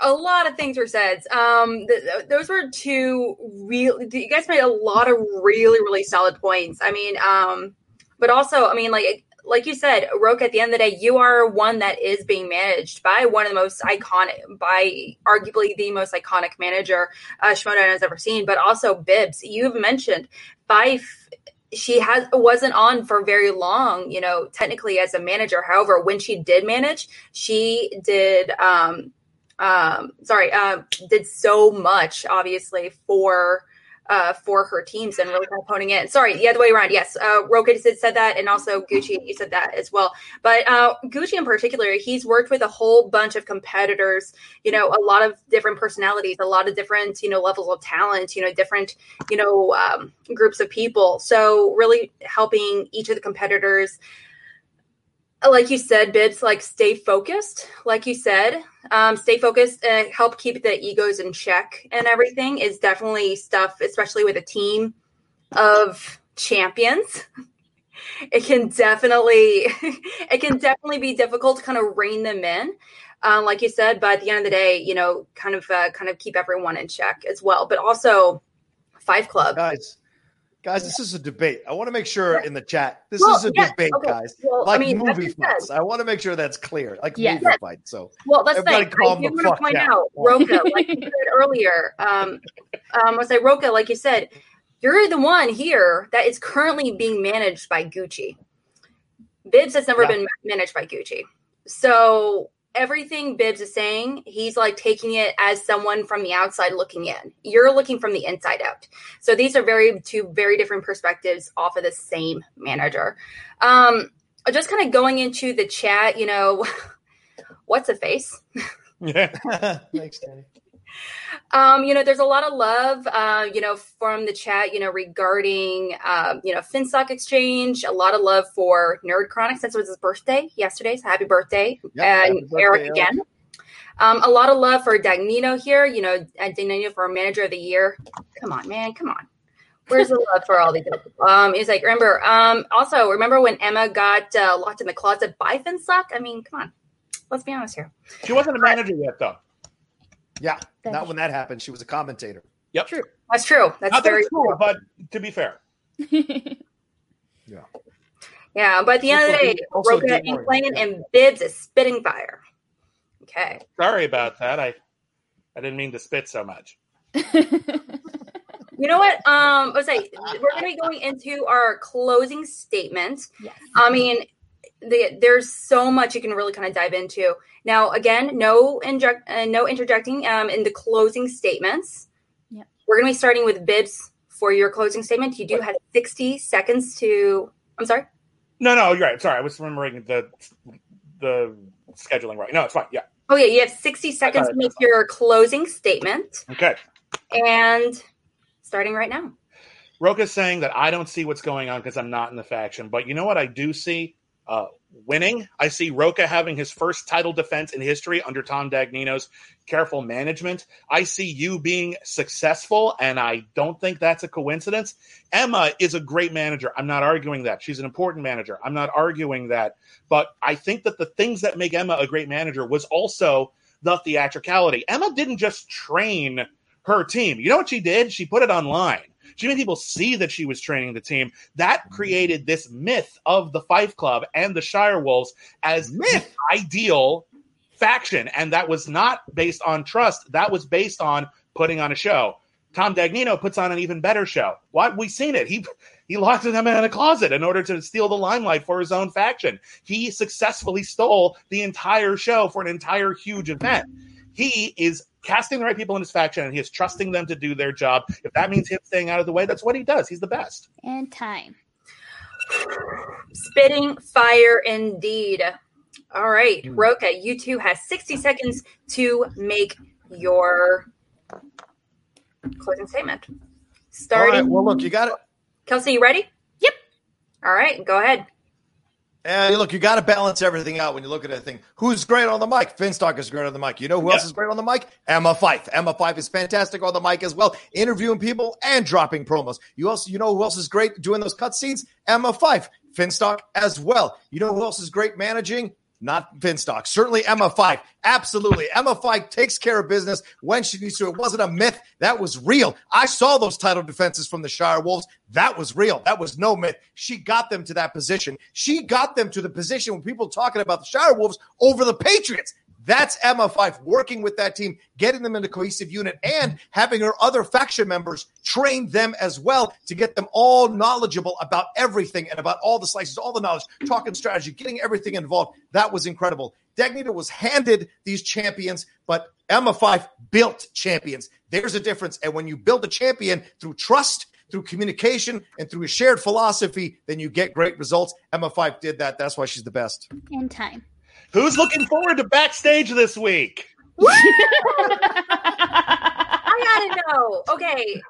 a lot of things were said. Um, th- those were two real. You guys made a lot of really, really solid points. I mean, um, but also, I mean, like like you said, Rocha. At the end of the day, you are one that is being managed by one of the most iconic, by arguably the most iconic manager uh, Schmoedown has ever seen. But also, Bibbs, you've mentioned Fyffe she has wasn't on for very long you know technically as a manager however when she did manage she did um um sorry uh did so much obviously for uh for her teams and really kind of honing in. Sorry the other way around yes. Uh said, said that and also Gucci you said that as well. But uh Gucci in particular he's worked with a whole bunch of competitors you know a lot of different personalities a lot of different you know levels of talent you know different you know um, groups of people. So really helping each of the competitors like you said Bibbs like stay focused. Like you said um, stay focused and help keep the egos in check and everything is definitely stuff especially with a team of champions. It can definitely it can definitely be difficult to kind of rein them in. Um, like you said but at the end of the day you know kind of uh, kind of keep everyone in check as well but also Fyffe Club. Guys, guys, this is a debate. I want to make sure in the chat this Well, is a yes, debate, okay. guys. Well, Like I mean, movie fights. I want to make sure that's clear. Like Yes. movie fights. So Well, Everybody thing. I want to point down. out, Rocha, like you said earlier, um, um, I say Rocha, like you said, you're the one here that is currently being managed by Gucci. Bibbs has never Yeah. been managed by Gucci. So everything Bibbs is saying, he's like taking it as someone from the outside looking in. You're looking from the inside out. So these are very two very different perspectives off of the same manager. Um, just kind of going into the chat, you know, what's a face? yeah. thanks, Danny. Um, you know, there's a lot of love, uh, you know, from the chat, you know, regarding, um, you know, FinStock Exchange, a lot of love for Nerd Chronic since it was his birthday yesterday. So happy birthday, Yep, and happy birthday, Eric Eric. again. Um, a lot of love for Dagnino here, you know, Dagnino for Manager of the Year. Come on, man, come on. Where's the love for all these people? Um, he's like, remember, um, also remember when Emma got uh, locked in the closet by FinStock? I mean, come on, let's be honest here. She wasn't a manager yet, though. Yeah, That not is- when that happened. She was a commentator. Yep. True. That's true. That's Not that very it's cool, but to be fair, Yeah, Yeah, but at the end of the day, did- also Rocha did playing yeah. and Bibbs is spitting fire. Okay. sorry about that. I I didn't mean to spit so much. You know what? Um, I was like, we're going to be going into our closing statement. yes. I mean, the, there's so much you can really kind of dive into. Now, again, no inject, uh, no interjecting um, in the closing statements. Yep. We're going to be starting with Bibbs for your closing statement. You do have 60 seconds to. I'm sorry. No, no, you're right. Sorry, I was remembering the the scheduling right. No, it's fine. Yeah. Oh yeah, you have 60 seconds to make your closing statement, Okay. and starting right now. Rocha's saying that I don't see what's going on because I'm not in the faction. But you know what I do see? Uh, winning. I see Rocha having his first title defense in history under Tom Dagnino's careful management. I see you being successful, and I don't think that's a coincidence. Emma is a great manager. I'm not arguing that. She's an important manager. I'm not arguing that. But I think that the things that make Emma a great manager was also the theatricality. Emma didn't just train her team. You know what she did? She put it online. She made people see that she was training the team. That mm-hmm. created this myth of the Fyffe Club and the Shire Wolves as Myth. ideal faction. And that was not based on trust. That was based on putting on a show. Tom Dagnino puts on an even better show. What we've seen it. He he locked them in a closet in order to steal the limelight for his own faction. He successfully stole the entire show for an entire huge event. He is casting the right people in his faction and he is trusting them to do their job. If that means him staying out of the way, that's what he does. He's the best. And time. Spitting fire indeed. All right, hmm. Rocha, you two has 60 seconds to make your closing statement. All Starting. right. Well, look, you got it. Kelsey, you ready? Yep. All right, go ahead. And look, you got to balance everything out when you look at a thing. Who's great on the mic? Finstock is great on the mic. You know who else is great on the mic? Emma Fyffe. Emma Fyffe is fantastic on the mic as well, interviewing people and dropping promos. You also, you know who else is great doing those cutscenes? Emma Fyffe. Finstock as well. You know who else is great managing? Not Finstock. Certainly Emma Fyffe. Absolutely. Emma Fyffe takes care of business when she needs to. It wasn't a myth. That was real. I saw those title defenses from the Shire Wolves. That was real. That was no myth. She got them to that position. She got them to the position when people talking about the Shire Wolves over the Patriots. That's Emma Fyffe working with that team, getting them in a cohesive unit, and having her other faction members train them as well to get them all knowledgeable about everything and about all the slices, all the knowledge, talking strategy, getting everything involved. That was incredible. Dagnino was handed these champions, but Emma Fyffe built champions. There's a difference. And when you build a champion through trust, through communication, and through a shared philosophy, then you get great results. Emma Fyffe did that. That's why she's the best. In time. Who's looking forward to backstage this week? I gotta know. Okay,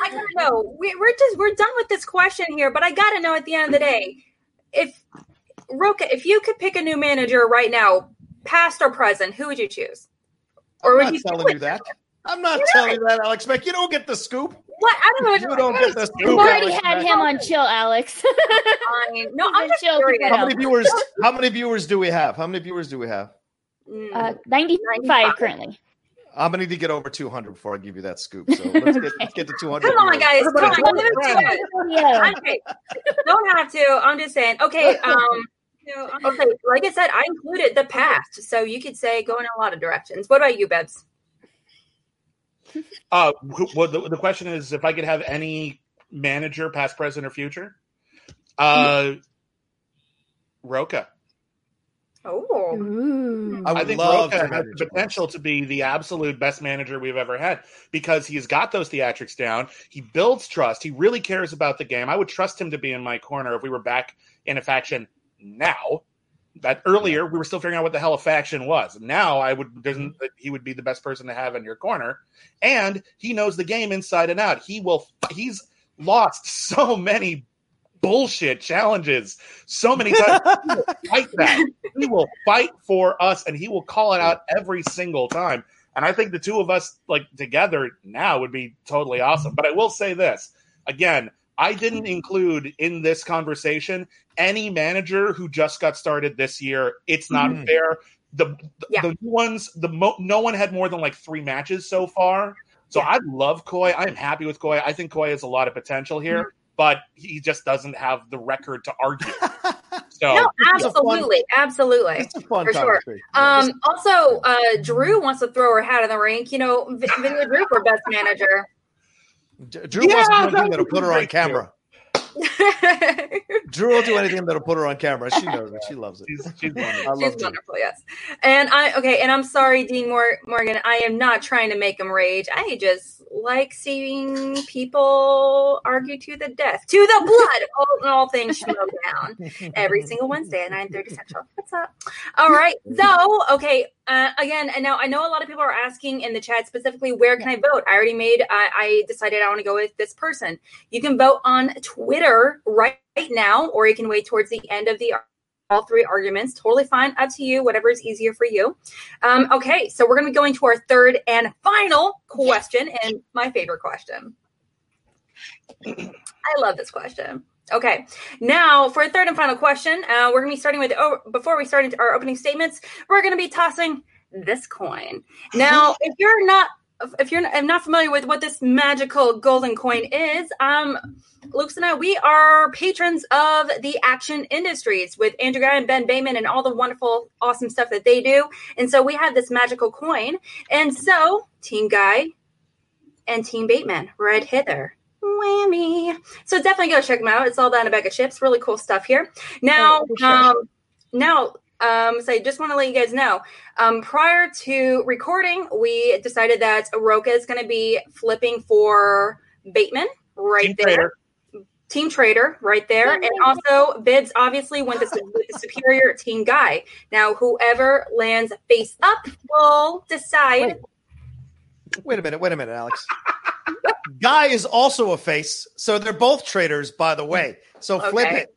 I gotta know. We, we're just we're done with this question here, but I gotta know at the end of the day, if Rocha, if you could pick a new manager right now, past or present, who would you choose? Or I'm would not you telling you with- that. I'm not telling you that, Alex Beck. You don't get the scoop. What I don't know. What You don't get the We've already Alex had Beck. him on chill, Alex. No, I'm just chill curious. How many viewers? How many viewers do we have? How many viewers do we have? Mm. uh, 95 currently. I'm gonna need to get over 200 before I give you that scoop. So let's get, let's get to 200. Come on, viewers. guys. Come on. Everybody- it. Yeah. Okay. Don't have to. I'm just saying. Okay. Um. Okay. Like I said, I included the past, so you could say go in a lot of directions. What about you, Bebs? Uh, who, well, the, the question is if I could have any manager, past, present, or future. Uh, Rocha. Oh. Ooh. I I, think love Rocha has the potential to be the absolute best manager we've ever had because he's got those theatrics down. He builds trust. He really cares about the game. I would trust him to be in my corner if we were back in a faction now. That earlier we were still figuring out what the hell a faction was. Now I would mm-hmm. there's he would be the best person to have in your corner, and he knows the game inside and out. He will. He's lost so many bullshit challenges so many times. He will fight that. He will fight for us, and he will call it out every single time. And I think the two of us, like together now, would be totally awesome. But I will say this again: I didn't include in this conversation any manager who just got started this year. It's not Mhm. fair. The Yeah. the ones the mo- no one had more than like three matches so far. So I love Koi. I'm happy with Koi. I think Koi has a lot of potential here, but he just doesn't have the record to argue. So No, It's a fun- absolutely, absolutely. It's a fun For sure. Um, also, uh, Drew wants to throw her hat in the rink. You know, V- Vinny Drew for best manager. D- Drew Yeah, wants to do that anything that'll put her on camera. Drew will do anything that'll put her on camera. She knows it. She loves it. she's, she's wonderful. I love She's Drew. wonderful, yes. And I okay, and I'm sorry, Dean Mor- Morgan. I am not trying to make him rage. I just like seeing people argue to the death, to the blood, all, all things smoke down every single Wednesday at 9:30 Central. What's up? All right. So, okay. Uh, again, and now I know a lot of people are asking in the chat specifically, where can I vote? I already made. I, I decided I want to go with this person. You can vote on Twitter right now, or you can wait towards the end of the all three arguments. Totally fine. Up to you. Whatever is easier for you. Um, okay, so we're going to be going to our third and final question, and my favorite question. I love this question. Okay, now for a third and final question, uh, we're going to be starting with. Oh, before we start into our opening statements, we're going to be tossing this coin. Now, if you're not if you're not, familiar with what this magical golden coin is, um, Luke's and I, we are patrons of the action industries with Andrew Guy and Ben Bateman and all the wonderful, awesome stuff that they do. And so we have this magical coin. And so, Team Guy and Team Bateman, right hither. Whammy. So definitely go check them out. It's all down a bag of chips. Really cool stuff here. Now, Oh, sure. um, now Um, so I just want to let you guys know. Um, prior to recording, we decided that Rocha is going to be flipping for Bateman right Team there. Trader. Team Trader right there. And also, bids obviously went with the superior team guy. Now, whoever lands face up will decide. Wait a minute, wait a minute, Alex. Guy is also a face, so they're both traders, by the way. So flip Okay. it.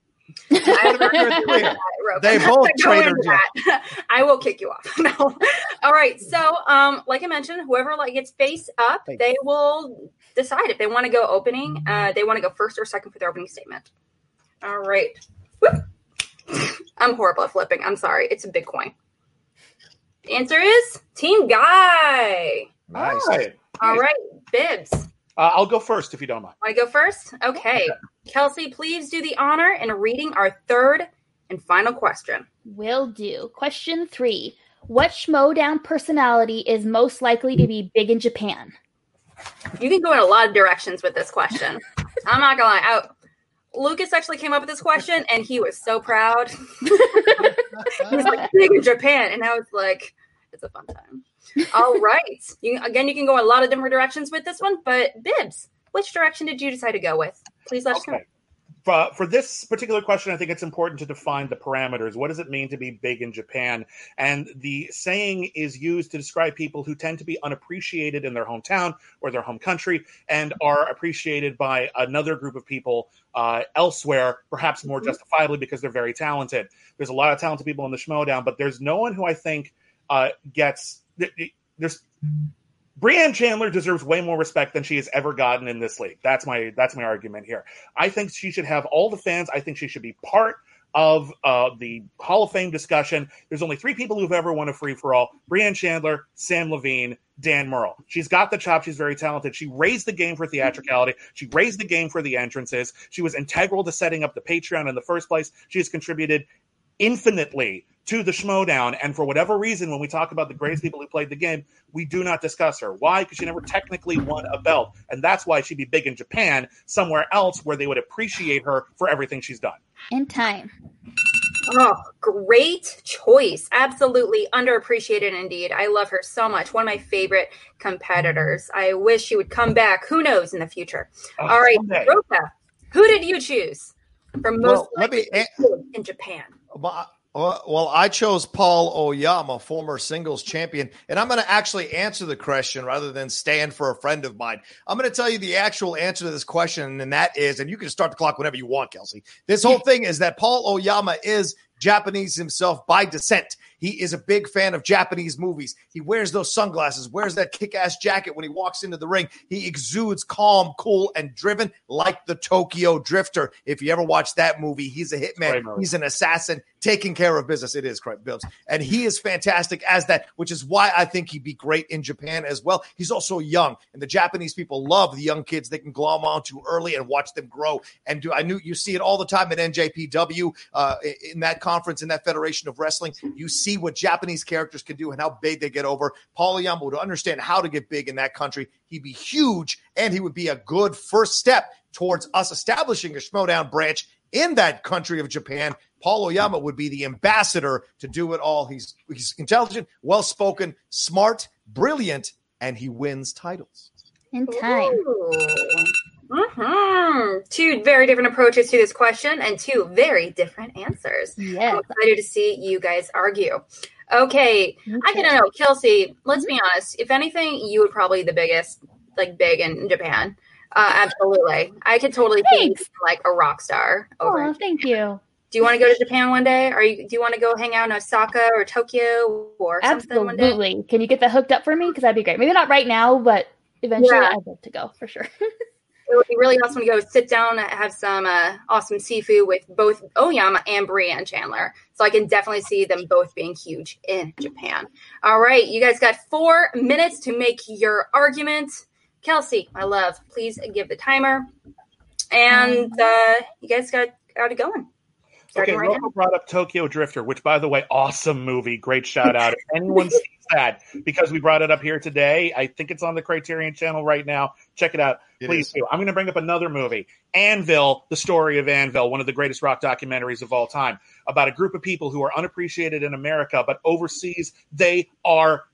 They both not gonna go traded into that. I will kick you off. no. All right. So, um, like I mentioned, whoever like gets face up, Thank they will decide if they want to go opening. Uh, they want to go first or second for their opening statement. All right. Whoop. I'm horrible at flipping. I'm sorry. It's a big coin. The answer is Team Guy. Nice. All right. All right, Bibbs. Uh, I'll go first if you don't mind. Want to go first? Okay. Kelsey, please do the honor in reading our third and final question. Will do. Question three. What Schmoedown personality is most likely to be big in Japan? You can go in a lot of directions with this question. I'm not gonna lie. I, Lucas actually came up with this question, and he was so proud. he was like, "Big in Japan," and I was like, "It's a fun time." All right. You, again, you can go a lot of different directions with this one, but Bibbs, which direction did you decide to go with? Please let us know. Okay. For, for this particular question, I think it's important to define the parameters. What does it mean to be big in Japan? And the saying is used to describe people who tend to be unappreciated in their hometown or their home country and are appreciated by another group of people uh, elsewhere, perhaps more Mhm. justifiably because they're very talented. There's a lot of talented people in the Schmoedown, but there's no one who I think uh, gets. Th- th- There's Brianne Chandler deserves way more respect than she has ever gotten in this league. That's my that's my argument here. I think she should have all the fans. I think she should be part of uh, the Hall of Fame discussion. There's only three people who've ever won a free for all: Brianne Chandler, Sam Levine, Dan Murrell. She's got the chop. She's very talented. She raised the game for theatricality. She raised the game for the entrances. She was integral to setting up the Patreon in the first place. She has contributed infinitely to the Schmoedown. And for whatever reason, when we talk about the greatest people who played the game, we do not discuss her. Why? Because she never technically won a belt. And that's why she'd be big in Japan, somewhere else where they would appreciate her for everything she's done. In time. Oh, great choice. Absolutely underappreciated indeed. I love her so much. One of my favorite competitors. I wish she would come back. Who knows in the future? Uh, All right, someday. Rocha, who did you choose for most Well, let likely me- in Japan? Well, I chose Paul Oyama, former singles champion, and I'm going to actually answer the question rather than stand for a friend of mine. I'm going to tell you the actual answer to this question, and that is, and you can start the clock whenever you want, Kelsey. This whole thing is that Paul Oyama is Japanese himself by descent. He is a big fan of Japanese movies. He wears those sunglasses, wears that kick ass jacket when he walks into the ring. He exudes calm, cool, and driven like the Tokyo Drifter. If you ever watch that movie, he's a hitman, he's an assassin taking care of business. It is correct, Bills. And he is fantastic as that, which is why I think he'd be great in Japan as well. He's also young, and the Japanese people love the young kids they can glom onto early and watch them grow. And do I knew you see it all the time at NJPW uh, in that conference, in that Federation of Wrestling. You see what Japanese characters can do and how big they get over. Paul Oyama would understand how to get big in that country. He'd be huge, and he would be a good first step towards us establishing a Schmoedown branch in that country of Japan. Paul Oyama would be the ambassador to do it all. He's he's intelligent, well spoken, smart, brilliant, and he wins titles. In time. Hmm Two very different approaches to this question and two very different answers. I'm excited to see you guys argue. Okay, I Okay. don't know, Kelsey. Let's be honest. If anything, you would probably be the biggest, like big in Japan. Uh, absolutely, I could totally Thanks. being, like a rock star over. Oh, thank you. Do you want to go to Japan one day? Are you? Do you want to go hang out in Osaka or Tokyo or something? Absolutely. Can you get that hooked up for me? Because that'd be great. Maybe not right now, but eventually Yeah. I'd love to go for sure. It really awesome to go sit down and have some uh, awesome seafood with both Oyama and Brianne Chandler. So I can definitely see them both being huge in Japan. All right, you guys got four minutes to make your argument. Kelsey, my love, please give the timer. And uh, you guys got got it going. Starting Okay, right Rocha brought up Tokyo Drifter, which, by the way, awesome movie. Great shout out. If anyone sees that, because we brought it up here today, I think it's on the Criterion channel right now. Check it out. It Please is. do. I'm going to bring up another movie, Anvil, the story of Anvil, one of the greatest rock documentaries of all time. about a group of people who are unappreciated in America, but overseas they are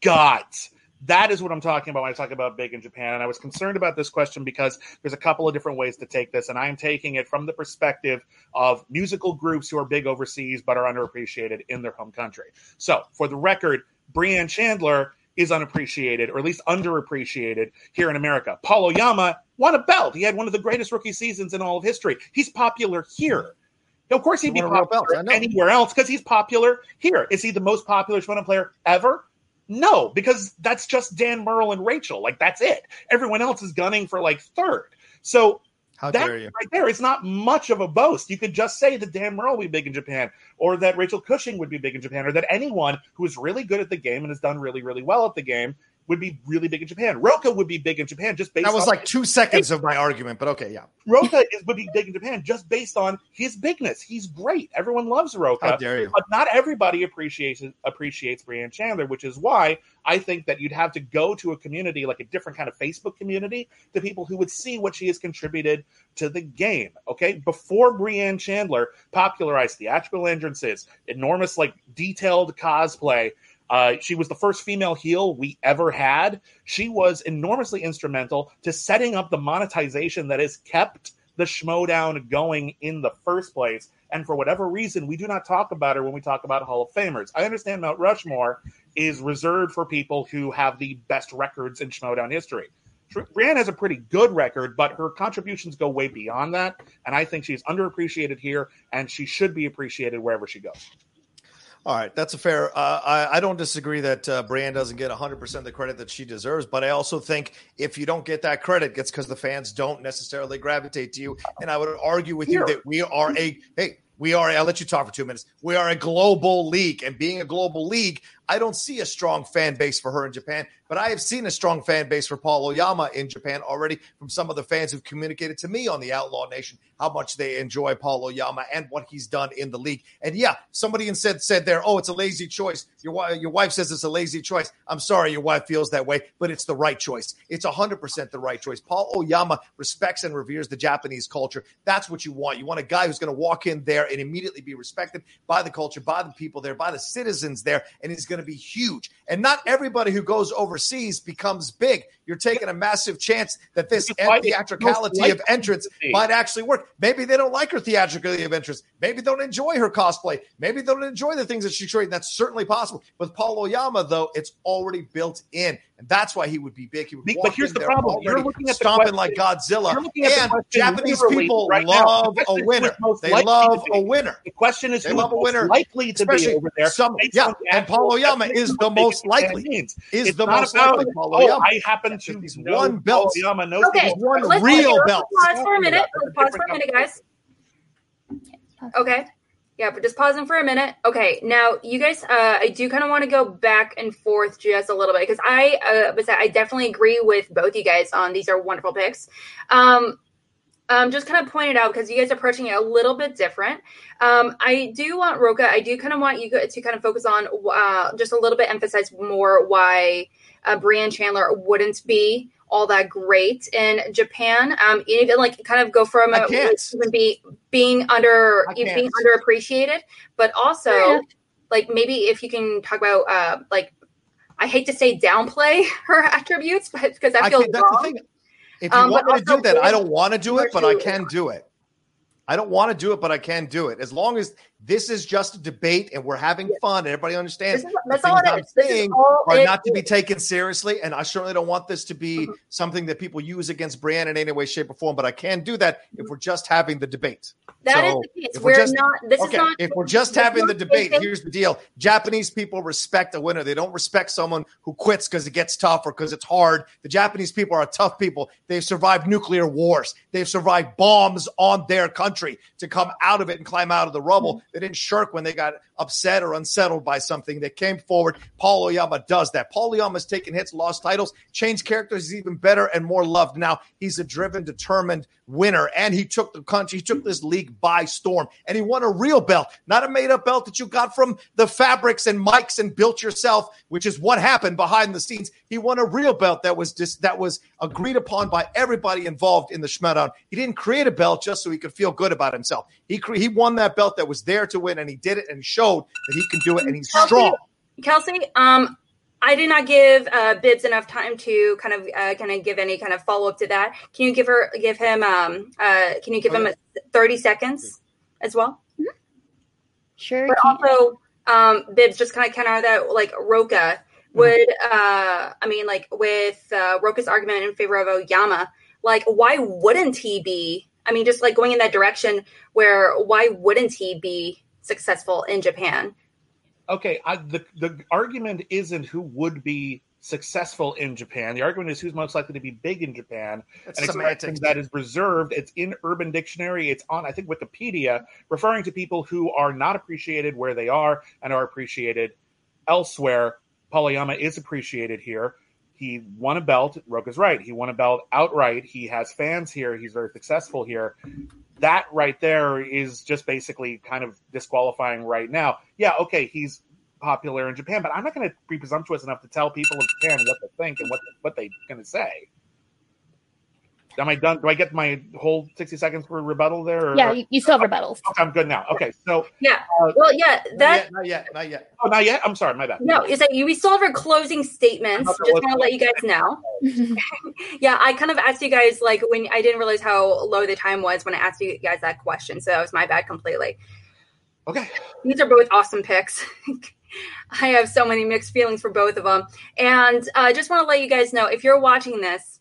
gods. That is what I'm talking about when I talk about big in Japan. And I was concerned about this question because there's a couple of different ways to take this. And I am taking it from the perspective of musical groups who are big overseas but are underappreciated in their home country. So, for the record, Brianne Chandler is unappreciated or at least underappreciated here in America. Paul Oyama won a belt. He had one of the greatest rookie seasons in all of history. He's popular here. Of course, he'd be popular anywhere else because he's popular here. Is he the most popular Schmoedown player ever? No, because that's just Dan Murrell and Rachel. Like that's it. Everyone else is gunning for like third. So How that dare you? right there is not much of a boast. You could just say that Dan Murrell would be big in Japan, or that Rachel Cushing would be big in Japan, or that anyone who is really good at the game and has done really, really well at the game would be really big in Japan. Rocha would be big in Japan just based That was like two seconds of my argument, but okay, yeah. Rocha is would be big in Japan just based on his bigness. He's great. Everyone loves Rocha. How dare you? But not everybody appreciates appreciates Brianne Chandler, which is why I think that you'd have to go to a community like a different kind of Facebook community to people who would see what she has contributed to the game. Okay, before Brianne Chandler popularized theatrical entrances, enormous like detailed cosplay. Uh, she was the first female heel we ever had. She was enormously instrumental to setting up the monetization that has kept the Schmoedown going in the first place. And for whatever reason, we do not talk about her when we talk about Hall of Famers. I understand Mount Rushmore is reserved for people who have the best records in Schmoedown history. Brianne has a pretty good record, but her contributions go way beyond that. And I think she's underappreciated here, and she should be appreciated wherever she goes. All right, that's a fair. Uh, I, I don't disagree that uh, Brianne doesn't get 100% of the credit that she deserves, but I also think if you don't get that credit, it's because the fans don't necessarily gravitate to you. And I would argue with you that we are a hey, we are. I'll let you talk for two minutes. We are a global league, and being a global league, I don't see a strong fan base for her in Japan, but I have seen a strong fan base for Paul Oyama in Japan already from some of the fans who've communicated to me on the Outlaw Nation how much they enjoy Paul Oyama and what he's done in the league. And yeah, somebody said said there, oh, it's a lazy choice. Your your wife says it's a lazy choice. I'm sorry, your wife feels that way, but it's the right choice. It's 100% the right choice. Paul Oyama respects and reveres the Japanese culture. That's what you want. You want a guy who's going to walk in there and immediately be respected by the culture, by the people there, by the citizens there, and he's going to be huge. And not everybody who goes overseas becomes big. You're taking a massive chance that this theatricality of entrance might actually work. Maybe they don't like her theatricality of entrance. Maybe they don't enjoy her cosplay. Maybe they don't enjoy the things that she's showing. That's certainly possible. With Paul Oyama, though, it's already built in. And that's why he would be big. He would but here's the problem: you're looking at stomping like Godzilla, and Japanese people right love a winner. They love a winner. The question is, they who love a winner, likely to be over there. Some, yeah, and Paul Oyama is the most likely. Means. Is it's the not most about, likely. Oh, I happen to He's know one belt. Paul knows Okay, one let's real let's belt. Pause for a minute. That's a Let's pause for a different minute, guys. Okay. Yeah, but just pausing for a minute. Okay, now you guys, uh, I do kind of want to go back and forth just a little bit because I, uh, I definitely agree with both you guys on these are wonderful picks. Um, um, just kind of pointed out because you guys are approaching it a little bit different. Um, I do want Rocha. I do kind of want you to kind of focus on uh, just a little bit, emphasize more why uh, Brianne Chandler wouldn't be all that great in Japan. Um, even like kind of go from I a, be being under I being underappreciated, but also enough. like maybe if you can talk about uh, like I hate to say downplay her attributes, but because I I feel that's wrong. If you Um, want me to do that, I don't want to do it, but I can do it. I don't want to do it, but I can do it. As long as this is just a debate and we're having fun and everybody understands is, that's all it I'm is. Saying are not to be taken seriously. And I certainly don't want this to be Mhm. something that people use against Brianne in any way, shape, or form. But I can do that if we're just having the debate. That is So, the case. we're We're just- not. This okay, is not. if we're just having the debate, here's the deal: Japanese people respect a winner. They don't respect someone who quits because it gets tough or because it's hard. The Japanese people are tough people. They've survived nuclear wars. They've survived bombs on their country to come out of it and climb out of the rubble. They didn't shirk when they got upset or unsettled by something, they came forward. Paul Oyama does that. Paul Oyama's taken hits, lost titles, changed characters. He's even better and more loved now. He's a driven, determined winner, and he took the country, he took this league by storm, and he won a real belt, not a made up belt that you got from the fabrics and mics and built yourself, which is what happened behind the scenes. He won a real belt that was just that was agreed upon by everybody involved in the Schmoedown. He didn't create a belt just so he could feel good about himself. He cre- he won that belt that was there to win, and he did it and showed that he can do it, and he's Kelsey, strong. Kelsey, um, I did not give uh, Bibbs enough time to kind of uh, kind of give any kind of follow up to that. Can you give her give him um uh can you give him thirty seconds as well? Sure. But can- also, um, Bibbs just kind of counter that like Rocha would uh I mean like with uh, Rocha's argument in favor of Oyama, like why wouldn't he be? I mean, just like going in that direction where why wouldn't he be successful in Japan? okay I, the the argument isn't who would be successful in japan. The argument is who's most likely to be big in japan. It's an expression semantics. that is reserved. It's in urban dictionary. It's on i think wikipedia referring to people who are not appreciated where they are and are appreciated elsewhere. Paul Oyama is appreciated here. He won a belt. Rocha's right. He won a belt outright. He has fans here. He's very successful here that right there is just basically kind of disqualifying right now. Yeah, okay, he's popular in Japan, but I'm not going to be presumptuous enough to tell people in Japan what they think and what what they're going to say. Am I done? Do I get my whole 60 seconds for rebuttal there? Or, yeah, you, you still have rebuttals. okay, I'm good now. Okay, so Yeah. Uh, Well, yeah, Not that yet, not yet, not yet. oh, not yet. I'm sorry, my bad. no, is that you? We still have our closing statements. Just let's- want to let you guys know. Yeah, I kind of asked you guys like when I didn't realize how low the time was when I asked you guys that question, so that was my bad completely. Okay, These are both awesome picks. I have so many mixed feelings for both of them, and I uh, just want to let you guys know if you're watching this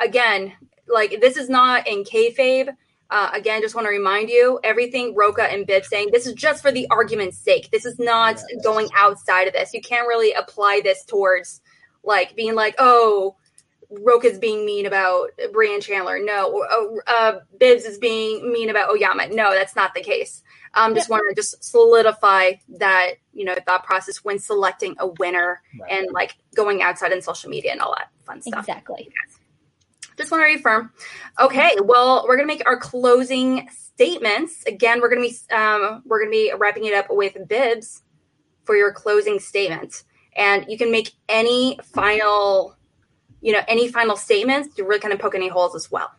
again, like this is not in kayfabe. Uh, again, just want to remind you everything Rocha and Bib saying this is just for the argument's sake. This is not Yes. going outside of this. You can't really apply this towards like being like, oh, Rocha's being mean about Brianne Chandler. No, or, oh, uh, Bibbs is being mean about Oyama. No, that's not the case. Um, just want to just solidify that you know thought process when selecting a winner Right. and like going outside in social media and all that fun stuff. exactly. Just want to reaffirm. Okay, well, we're gonna make our closing statements. Again, we're gonna be um, we're gonna be wrapping it up with Bibbs for your closing statement, and you can make any final, you know, any final statements to really kind of poke any holes as well.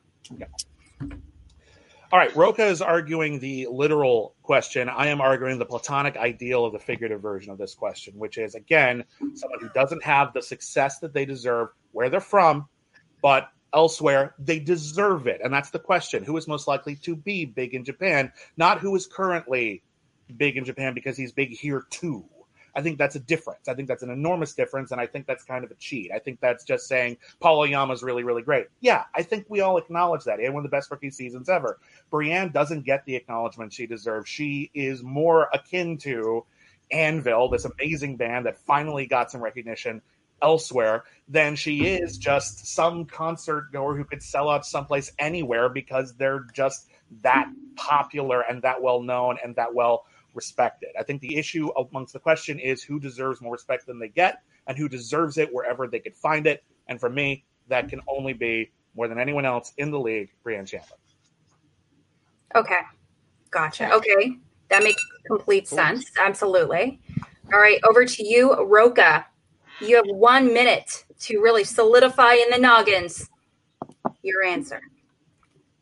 All right, Rocha is arguing the literal question. I am arguing the platonic ideal of the figurative version of this question, which is again, someone who doesn't have the success that they deserve where they're from, but elsewhere they deserve it. And that's the question. Who is most likely to be big in Japan, not who is currently big in Japan because he's big here too. I think that's a difference. I think that's an enormous difference, and I think that's kind of a cheat. I think that's just saying Paul Oyama's really, really great. Yeah, I think we all acknowledge that. He had one of the best rookie seasons ever. Brianne doesn't get the acknowledgement she deserves. She is more akin to Anvil, this amazing band that finally got some recognition elsewhere, than she is just some concert goer who could sell out someplace anywhere because they're just that popular and that well known and that well respected. I think the issue amongst the question is who deserves more respect than they get and who deserves it wherever they could find it. And for me, that can only be more than anyone else in the league, Brianne Chandler. Okay, gotcha. Okay, that makes complete sense. Absolutely. All right, over to you, Rocha. You have one minute to really solidify in the noggins your answer.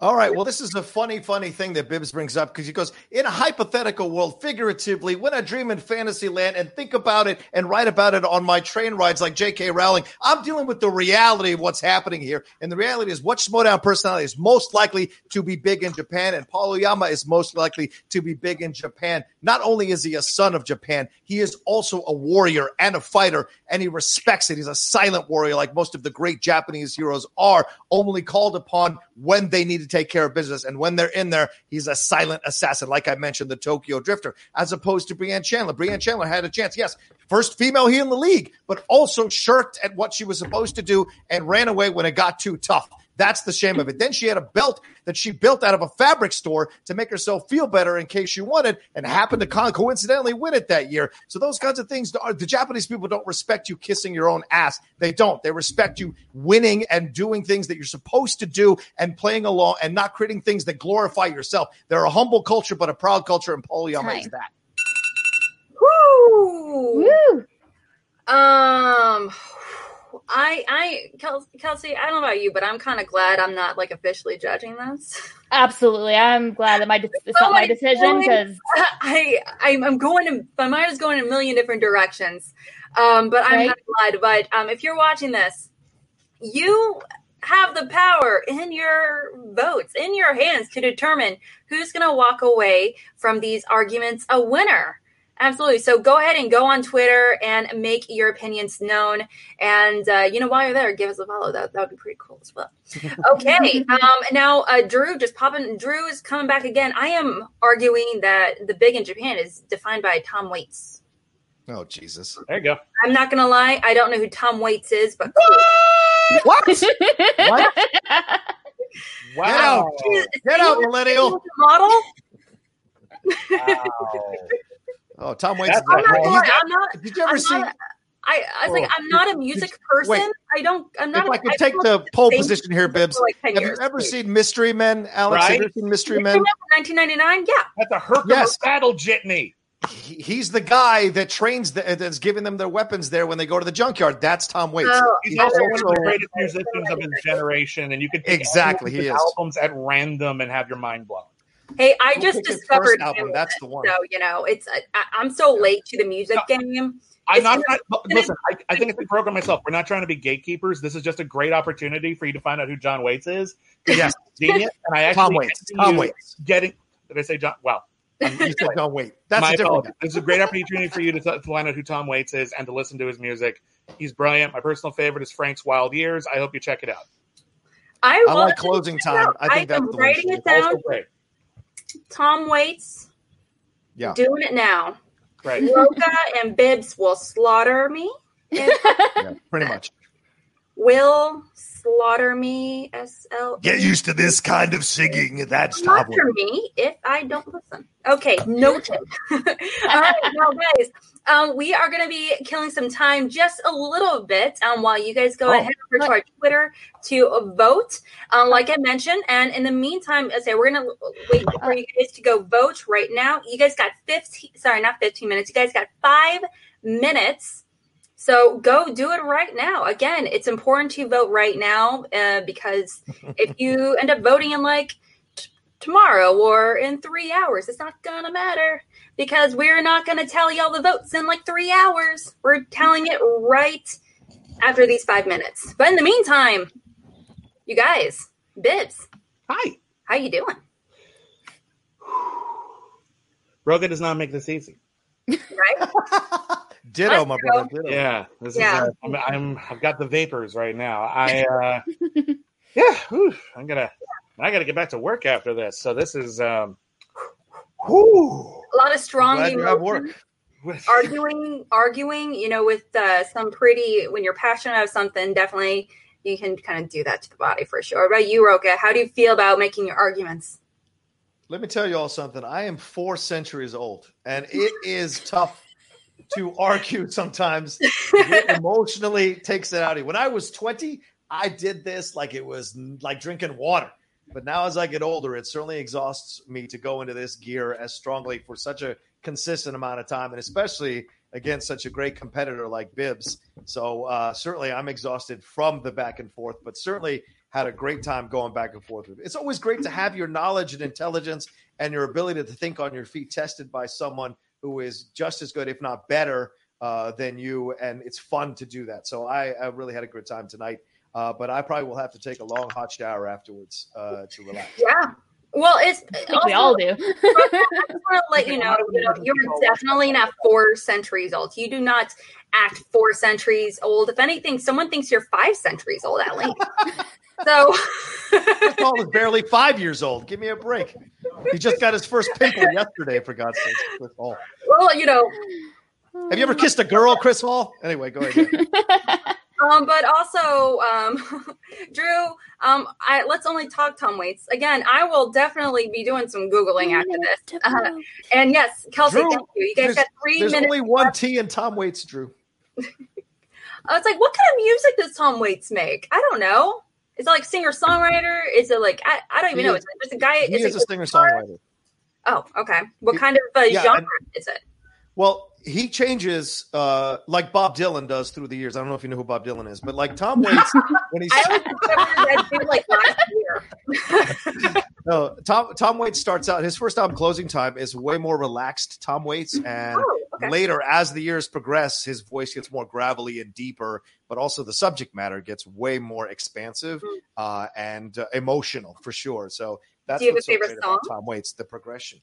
All right. Well, this is a funny, funny thing that Bibbs brings up because he goes, in a hypothetical world, figuratively, when I dream in fantasy land and think about it and write about it on my train rides like J.K. Rowling, I'm dealing with the reality of what's happening here. And the reality is, what Schmoedown personality is most likely to be big in Japan, and Paul Oyama is most likely to be big in Japan. Not only is he a son of Japan, he is also a warrior and a fighter, and he respects it. He's a silent warrior, like most of the great Japanese heroes are, only called upon when they need take care of business. And when they're in there, he's a silent assassin, like I mentioned, the Tokyo Drifter, as opposed to Brianne Chandler. Brianne Chandler had a chance, yes, first female here in the league, but also shirked at what she was supposed to do and ran away when it got too tough. That's the shame of it. Then she had a belt that she built out of a fabric store to make herself feel better in case she won it and happened to con- coincidentally win it that year. So those kinds of things, the Japanese people don't respect you kissing your own ass. They don't. They respect you winning and doing things that you're supposed to do and playing along and not creating things that glorify yourself. They're a humble culture, but a proud culture, and Paul Oyama is that. Woo! Woo! Um, I, I, Kelsey, I don't know about you, but I'm kind of glad I'm not like officially judging this. Absolutely, I'm glad that my de- it's not my decision because I, I'm, I'm going to my mind is going in a million different directions. Um, but I'm not glad. But um, if you're watching this, you have the power in your votes, in your hands, to determine who's going to walk away from these arguments a winner. Absolutely. So go ahead and go on Twitter and make your opinions known. And uh, you know, while you're there, give us a follow. That that would be pretty cool as well. Okay. um, now, uh, Drew, just popping. Drew is coming back again. I am arguing that the big in Japan is defined by Tom Waits. Oh, Jesus. There you go. I'm not gonna lie. I don't know who Tom Waits is, but What? What? Wow. Get out, millennial. model. wow. Oh, Tom Waits. That's I'm not. Well, I'm not. Did you ever I'm see? not- I, I was like, Oh. I'm not a music person. Wait. I don't. I'm not. If a- I could I've take the pole position here, Bibbs. like 10 Have you years. ever seen Mystery Men, Alex? Have you seen Mystery Mystery Men? Men 1999? Yeah. That's a Herkimer Yes. battle jitney. He- He's the guy that trains, the, that's giving them their weapons there when they go to the junkyard. That's Tom Waits. Oh, He's He's also one of the greatest musicians of his generation, and you can Exactly, he his is. albums at random and have your mind blown. Hey, I Go just discovered album. him, That's the one. So you know, it's I, I- I'm so late to the music No. game. I'm not. gonna- not- listen, I, I think it's a program myself. We're not trying to be gatekeepers. This is just a great opportunity for you to find out who John Waits is. Yes, Genius, and I actually Tom Waits. see Tom you Waits. Getting? Did I say John? Wow. You said John Wait. That's My a different apologies. This is a great opportunity for you to, to find out who Tom Waits is and to listen to his music. He's brilliant. My personal favorite is Frank's Wild Years. I hope you check it out. I, I like closing time. I think that's am the writing she it did. down. Also great. Tom Waits. Yeah. Doing it now. Right. Rocha and Bibbs will slaughter me. Yeah, pretty much. Will slaughter me. S L. Get used to this kind of singing. That's Tom Waits. Slaughter me if I don't listen. Okay, noted. All right, now guys, um, we are going to be killing some time just a little bit um, while you guys go Oh. ahead over to our Twitter to vote, um, like I mentioned. And in the meantime, I say we're going to wait for you guys to go vote right now. You guys got 15, sorry, not 15 minutes. You guys got five minutes. So go do it right now. Again, it's important to vote right now uh, because if you end up voting in like t- tomorrow or in three hours, it's not gonna matter because we're not gonna tell y'all the votes in like three hours. We're telling it right after these five minutes. But in the meantime, you guys, Bibbs. Hi. how you doing? Rocha does not make this easy. Right? Ditto, my Let's brother. Ditto. Yeah, this Yeah. is. Uh, I'm, I'm. I've got the vapors right now. I. uh Yeah, whew, I'm gonna. I got to get back to work after this. So this is. um whew. A lot of strong Glad you have emotion. work. arguing arguing you know with uh, some pretty when you're passionate about something definitely you can kind of do that to the body for sure what about you rocha how do you feel about making your arguments Let me tell you all something. I am four centuries old, and it is tough to argue sometimes. Emotionally takes it out of you. When I was 20, I did this like it was like drinking water. But now, as I get older, it certainly exhausts me to go into this gear as strongly for such a consistent amount of time, and especially against such a great competitor like Bibbs. So, uh, certainly, I'm exhausted from the back and forth, but certainly had a great time going back and forth with it. It's always great to have your knowledge and intelligence and your ability to think on your feet tested by someone who is just as good, if not better, uh, than you. And it's fun to do that. So I, I really had a good time tonight. Uh, but I probably will have to take a long hot shower afterwards uh, to relax. yeah well it's I think we all do. I just want to let you know, you know you're definitely not four centuries old you do not act four centuries old if anything someone thinks you're five centuries old at least so Chris Paul is barely five years old. Give me a break. He just got his first pimple yesterday, for God's sake. Chris Hall. well you know Have you ever kissed a girl, Chris Hall? Anyway, go ahead. Um, but also, um, Drew, um, I, let's only talk Tom Waits again. I will definitely be doing some googling after this. Uh, and yes, Kelsey, Drew, thank you. You guys got three There's minutes. only one T in Tom Waits, Drew. I was like, what kind of music does Tom Waits make? I don't know. Is it like singer songwriter? Is it like I, I don't even He know. is- Is it just a guy? He is is a singer songwriter. Oh, okay. What kind of uh, yeah, genre and- is it? Well, he changes uh, like Bob Dylan does through the years. I don't know if you know who Bob Dylan is, but like Tom Waits, when he's I only discovered that dude like last year. no, Tom Tom Waits starts out his first album, Closing Time, is way more relaxed. Tom Waits, and oh, okay. later, as the years progress, his voice gets more gravelly and deeper, but also the subject matter gets way more expansive Mm. uh, and uh, emotional for sure. So that's Do you have a favorite song? Tom Waits, the progression.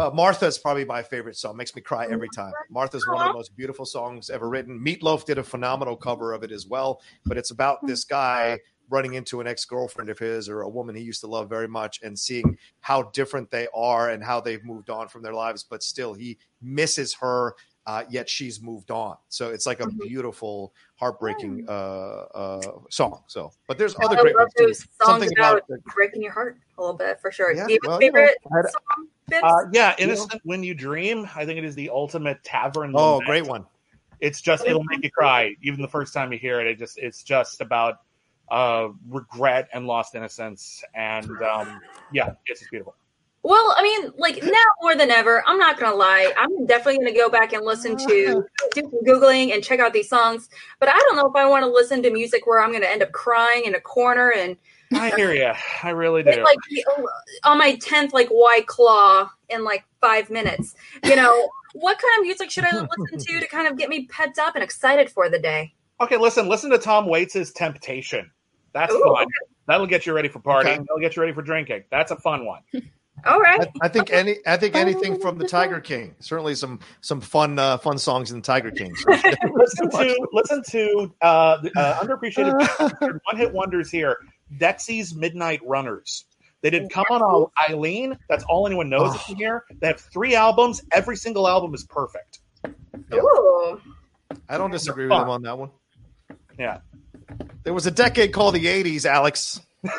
Uh, Martha is probably my favorite song. Makes me cry every time. Martha's one of the most beautiful songs ever written. Meatloaf did a phenomenal cover of it as well. But it's about this guy running into an ex girlfriend of his or a woman he used to love very much and seeing how different they are and how they've moved on from their lives. But still, he misses her. Uh, yet she's moved on, so it's like a Mhm. beautiful, heartbreaking uh, uh, song. So, but there's I other love great ones those songs Something about, about breaking your heart a little bit for sure. Yeah, Do you have well, a you know, favorite had- song? Bibbs? Uh, yeah, Innocent When You Dream. I think it is the ultimate tavern. oh, lament. great one. It's just it'll make you cry even the first time you hear it. It just it's just about uh, regret and lost innocence, and um, yeah, it's just beautiful. Well, I mean, like now more than ever, I'm not gonna lie. I'm definitely gonna go back and listen to do some googling and check out these songs. But I don't know if I want to listen to music where I'm gonna end up crying in a corner and I hear you. I really do. like on my tenth like white claw in like five minutes. You know, what kind of music should I listen to to kind of get me pepped up and excited for the day? Okay, listen, listen to Tom Waits' Temptation. That's Ooh, fun. That'll get you ready for partying. Okay. That'll get you ready for drinking. That's a fun one. All right. I, I think any. I think anything from the Tiger King. Certainly some some fun uh, fun songs in the Tiger King. So listen to listen to uh, the, uh, underappreciated one hit wonders here. Dexy's Midnight Runners. They did "Come On Eileen." That's all anyone knows Oh. here. They have three albums. Every single album is perfect. Yeah. Ooh. I don't disagree with them on that one. Yeah. There was a decade called the '80s, Alex.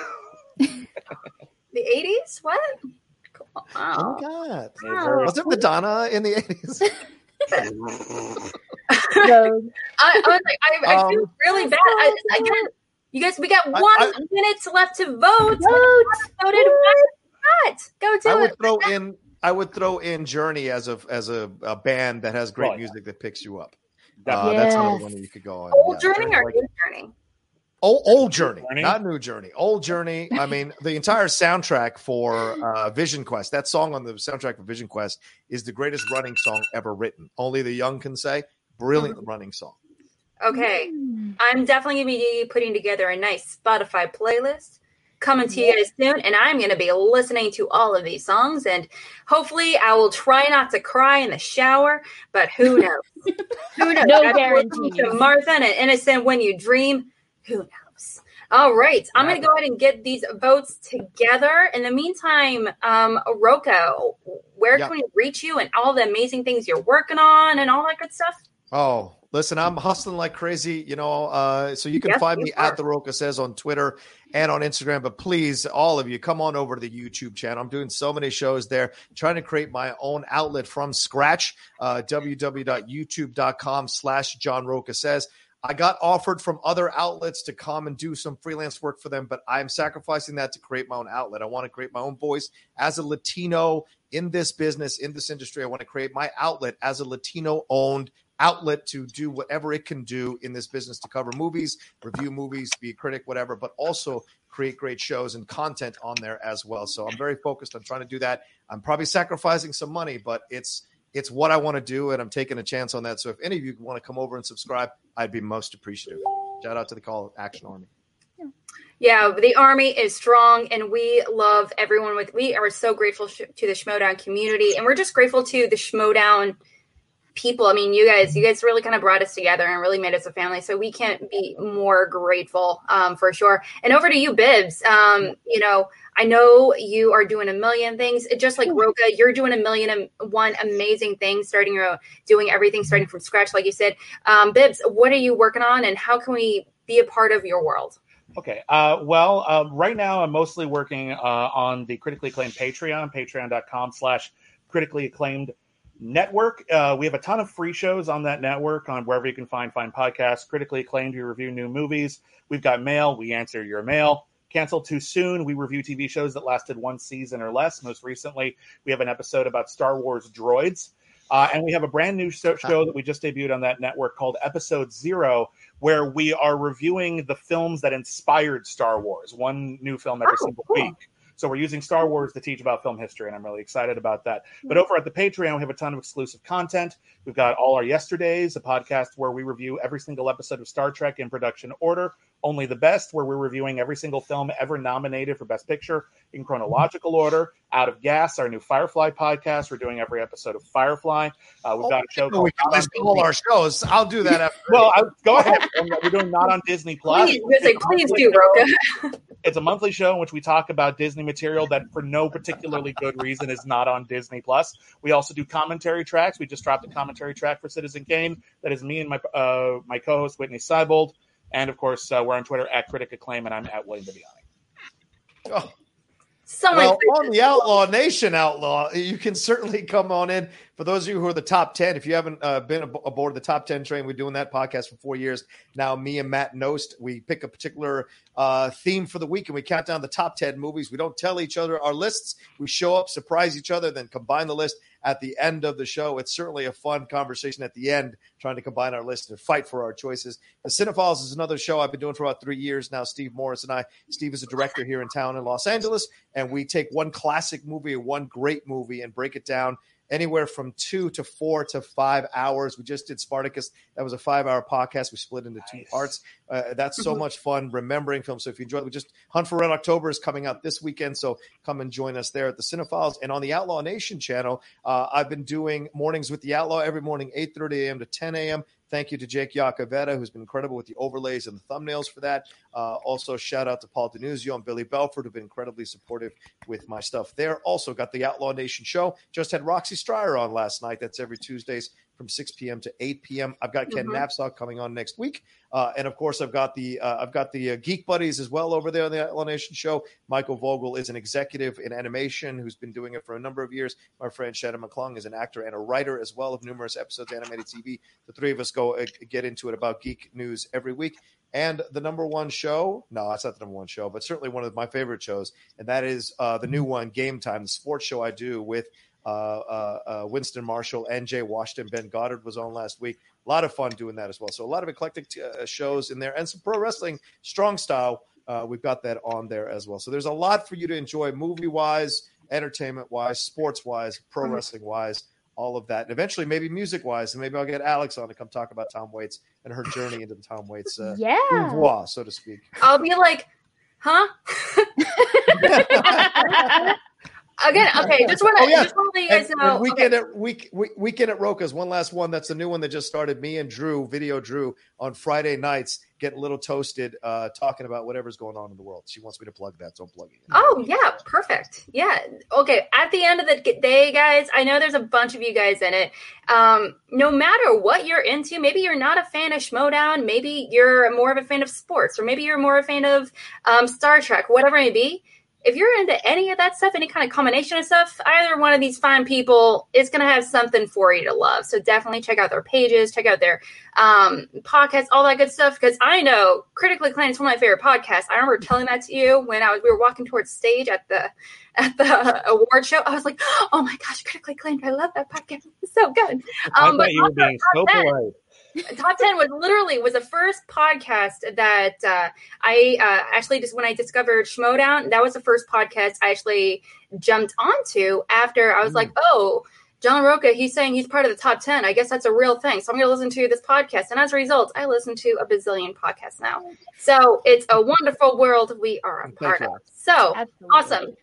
The 80s? What? Oh Wow. my god! Oh. Was it Madonna in the '80s? So, I, I was like, I, I feel Um, really bad. I, again, you guys, we got one I- minute left to vote. vote. Voted. Why not? Go do I it. would throw in. I would throw in Journey as a as a, a band that has great Oh, yeah. music that picks you up. Definitely. Uh, That's another Yes. one that you could go on. Old Yeah, journey or like- new journey? Old, old journey, Journey? not new journey. Old journey. I mean, the entire soundtrack for uh, Vision Quest. That song on the soundtrack for Vision Quest is the greatest running song ever written. Only the young can say. Brilliant running song. Okay, Mm. I'm definitely going to be putting together a nice Spotify playlist coming to you guys soon, and I'm going to be listening to all of these songs, and hopefully, I will try not to cry in the shower. But who knows? who knows? No After listening guarantees. To Martha and Innocent, when you dream, who knows? All right, I'm going to go ahead and get these votes together. In the meantime, um, Rocha, where Yeah. can we reach you and all the amazing things you're working on and all that good stuff? Oh, listen, I'm hustling like crazy, you know. Uh, so you can Yes, find me are. at the Rocha says on Twitter and on Instagram. But please, all of you, come on over to the YouTube channel. I'm doing so many shows there, trying to create my own outlet from scratch. Uh, www.youtube.com slash John Rocha says. I got offered from other outlets to come and do some freelance work for them, but I'm sacrificing that to create my own outlet. I want to create my own voice as a Latino in this business, in this industry. I want to create my outlet as a Latino owned outlet to do whatever it can do in this business to cover movies, review movies, be a critic, whatever, but also create great shows and content on there as well. So I'm very focused on trying to do that. I'm probably sacrificing some money, but it's it's what I want to do, and I'm taking a chance on that. So if any of you want to come over and subscribe, I'd be most appreciative. Shout out to the Call Action Army. Yeah, the army is strong, and we love everyone. With we are so grateful sh- to the Schmoedown community, and we're just grateful to the Schmoedown people. I mean, you guys, you guys really kind of brought us together and really made us a family. So we can't be more grateful um, for sure. And over to you, Bibbs. Um, you know, I know you are doing a million things, just like rocha You're doing a million and one amazing things, starting your doing everything starting from scratch, like you said. Um, Bibbs, what are you working on, and how can we be a part of your world? Okay. Uh, well, uh, right now I'm mostly working uh, on the critically acclaimed Patreon, patreon.com slash critically acclaimed network. Uh, we have a ton of free shows on that network on wherever you can find fine podcasts. Critically acclaimed, we review new movies. We've got mail. We answer your mail. Cancel too soon. We review TV shows that lasted one season or less. Most recently, we have an episode about Star Wars droids. Uh, and we have a brand new show, show that we just debuted on that network called Episode Zero, where we are reviewing the films that inspired Star Wars, one new film every Oh, single cool. week. So we're using Star Wars to teach about film history, and I'm really excited about that. But hmm. over at the Patreon, we have a ton of exclusive content. We've got All Our Yesterdays, a podcast where we review every single episode of Star Trek in production order. Only the Best, where we're reviewing every single film ever nominated for Best Picture in chronological order. Out of Gas, our new Firefly podcast. We're doing every episode of Firefly. Uh, we've got a show Oh, called we can list all our shows. I'll do that after. Well, I, go ahead. We're doing not on Disney Plus. Please, like, please do, Rocha. It's a monthly show in which we talk about Disney material that, for no particularly good reason, is not on Disney Plus. We also do commentary tracks. We just dropped a commentary track for Citizen Kane. That is me and my uh, my co-host Whitney Seibold, and of course uh, we're on Twitter at Critic Acclaim, and I'm at William Bibbiani. Oh, So well, on the Outlaw Nation Outlaw, you can certainly come on in. For those of you who are the top 10, if you haven't uh, been ab- aboard the top 10 train, we're doing that podcast for four years. Now, me and Matt Knost, we pick a particular uh, theme for the week and we count down the top 10 movies. We don't tell each other our lists. We show up, surprise each other, then combine the list at the end of the show. It's certainly a fun conversation at the end, trying to combine our list and fight for our choices. The Cinephiles is another show I've been doing for about three years now. Steve Morris and I. Steve is a director here in town in Los Angeles, and we take one classic movie, or one great movie, and break it down anywhere from two to four to five hours. We just did Spartacus. That was a five hour podcast. We split into two parts. Uh, that's so much fun remembering films. So if you enjoy, we just Hunt for Red October is coming out this weekend. So come and join us there at the Cinephiles and on the Outlaw Nation channel. Uh, I've been doing mornings with the Outlaw every morning, 8:30 a.m. to 10 a.m. Thank you to Jake Yacovetta, who's been incredible with the overlays and the thumbnails for that. Uh, also, shout out to Paul Denuzio and Billy Belford, who've been incredibly supportive with my stuff there. Also, got the Outlaw Nation show. Just had Roxy Stryer on last night. That's every Tuesdays from 6 p.m. to 8 p.m. I've got Ken Mhm. Napzok coming on next week, uh, and of course, I've got the uh, I've got the uh, Geek Buddies as well over there on the Outlaw Nation show. Michael Vogel is an executive in animation who's been doing it for a number of years. My friend Shannon McClung is an actor and a writer as well of numerous episodes of animated TV. The three of us go uh, get into it about geek news every week. And the number one show, no, that's not the number one show, but certainly one of my favorite shows, and that is uh, the new one, Game Time, the sports show I do with Winston Marshall and Jay Washington. Ben Goddard was on last week. A lot of fun doing that as well. So a lot of eclectic uh, shows in there, and some pro wrestling, strong style. Uh, we've got that on there as well. So there's a lot for you to enjoy, movie wise, entertainment wise, sports wise, pro Mhm. wrestling wise, all of that. And eventually, maybe music wise, and maybe I'll get Alex on to come talk about Tom Waits and her journey into the Tom Waits uh, yeah. oeuvre, so to speak. I'll be like, huh? Again, okay, just want to Oh, yeah. just want to let you guys and know. weekend okay. at week, week weekend at Rocha's one last one. That's the new one that just started. Me and Drew, video Drew, on Friday nights, getting a little toasted, uh, talking about whatever's going on in the world. She wants me to plug that, so I'm plugging it. Oh yeah, perfect. Yeah. Okay. At the end of the day, guys, I know there's a bunch of you guys in it. Um, no matter what you're into, maybe you're not a fan of Schmoedown, maybe you're more of a fan of sports, or maybe you're more a fan of um, Star Trek, whatever it may be. If you're into any of that stuff, any kind of combination of stuff, either one of these fine people is going to have something for you to love. So definitely check out their pages, check out their um, podcasts, all that good stuff. Because I know Critically Acclaimed is one of my favorite podcasts. I remember telling that to you when I was we were walking towards stage at the at the award show. I was like, "Oh my gosh, Critically Acclaimed! I love that podcast. It's so good." I Um, but thought you were being so polite. top 10 was literally was the first podcast that uh, i uh, actually just when i discovered schmoedown that was the first podcast i actually jumped onto after i was Mm. like oh john rocha he's saying he's part of the top 10 i guess that's a real thing so i'm going to listen to this podcast and as a result i listen to a bazillion podcasts now so it's a wonderful world we are a Thank part you. of so Absolutely. awesome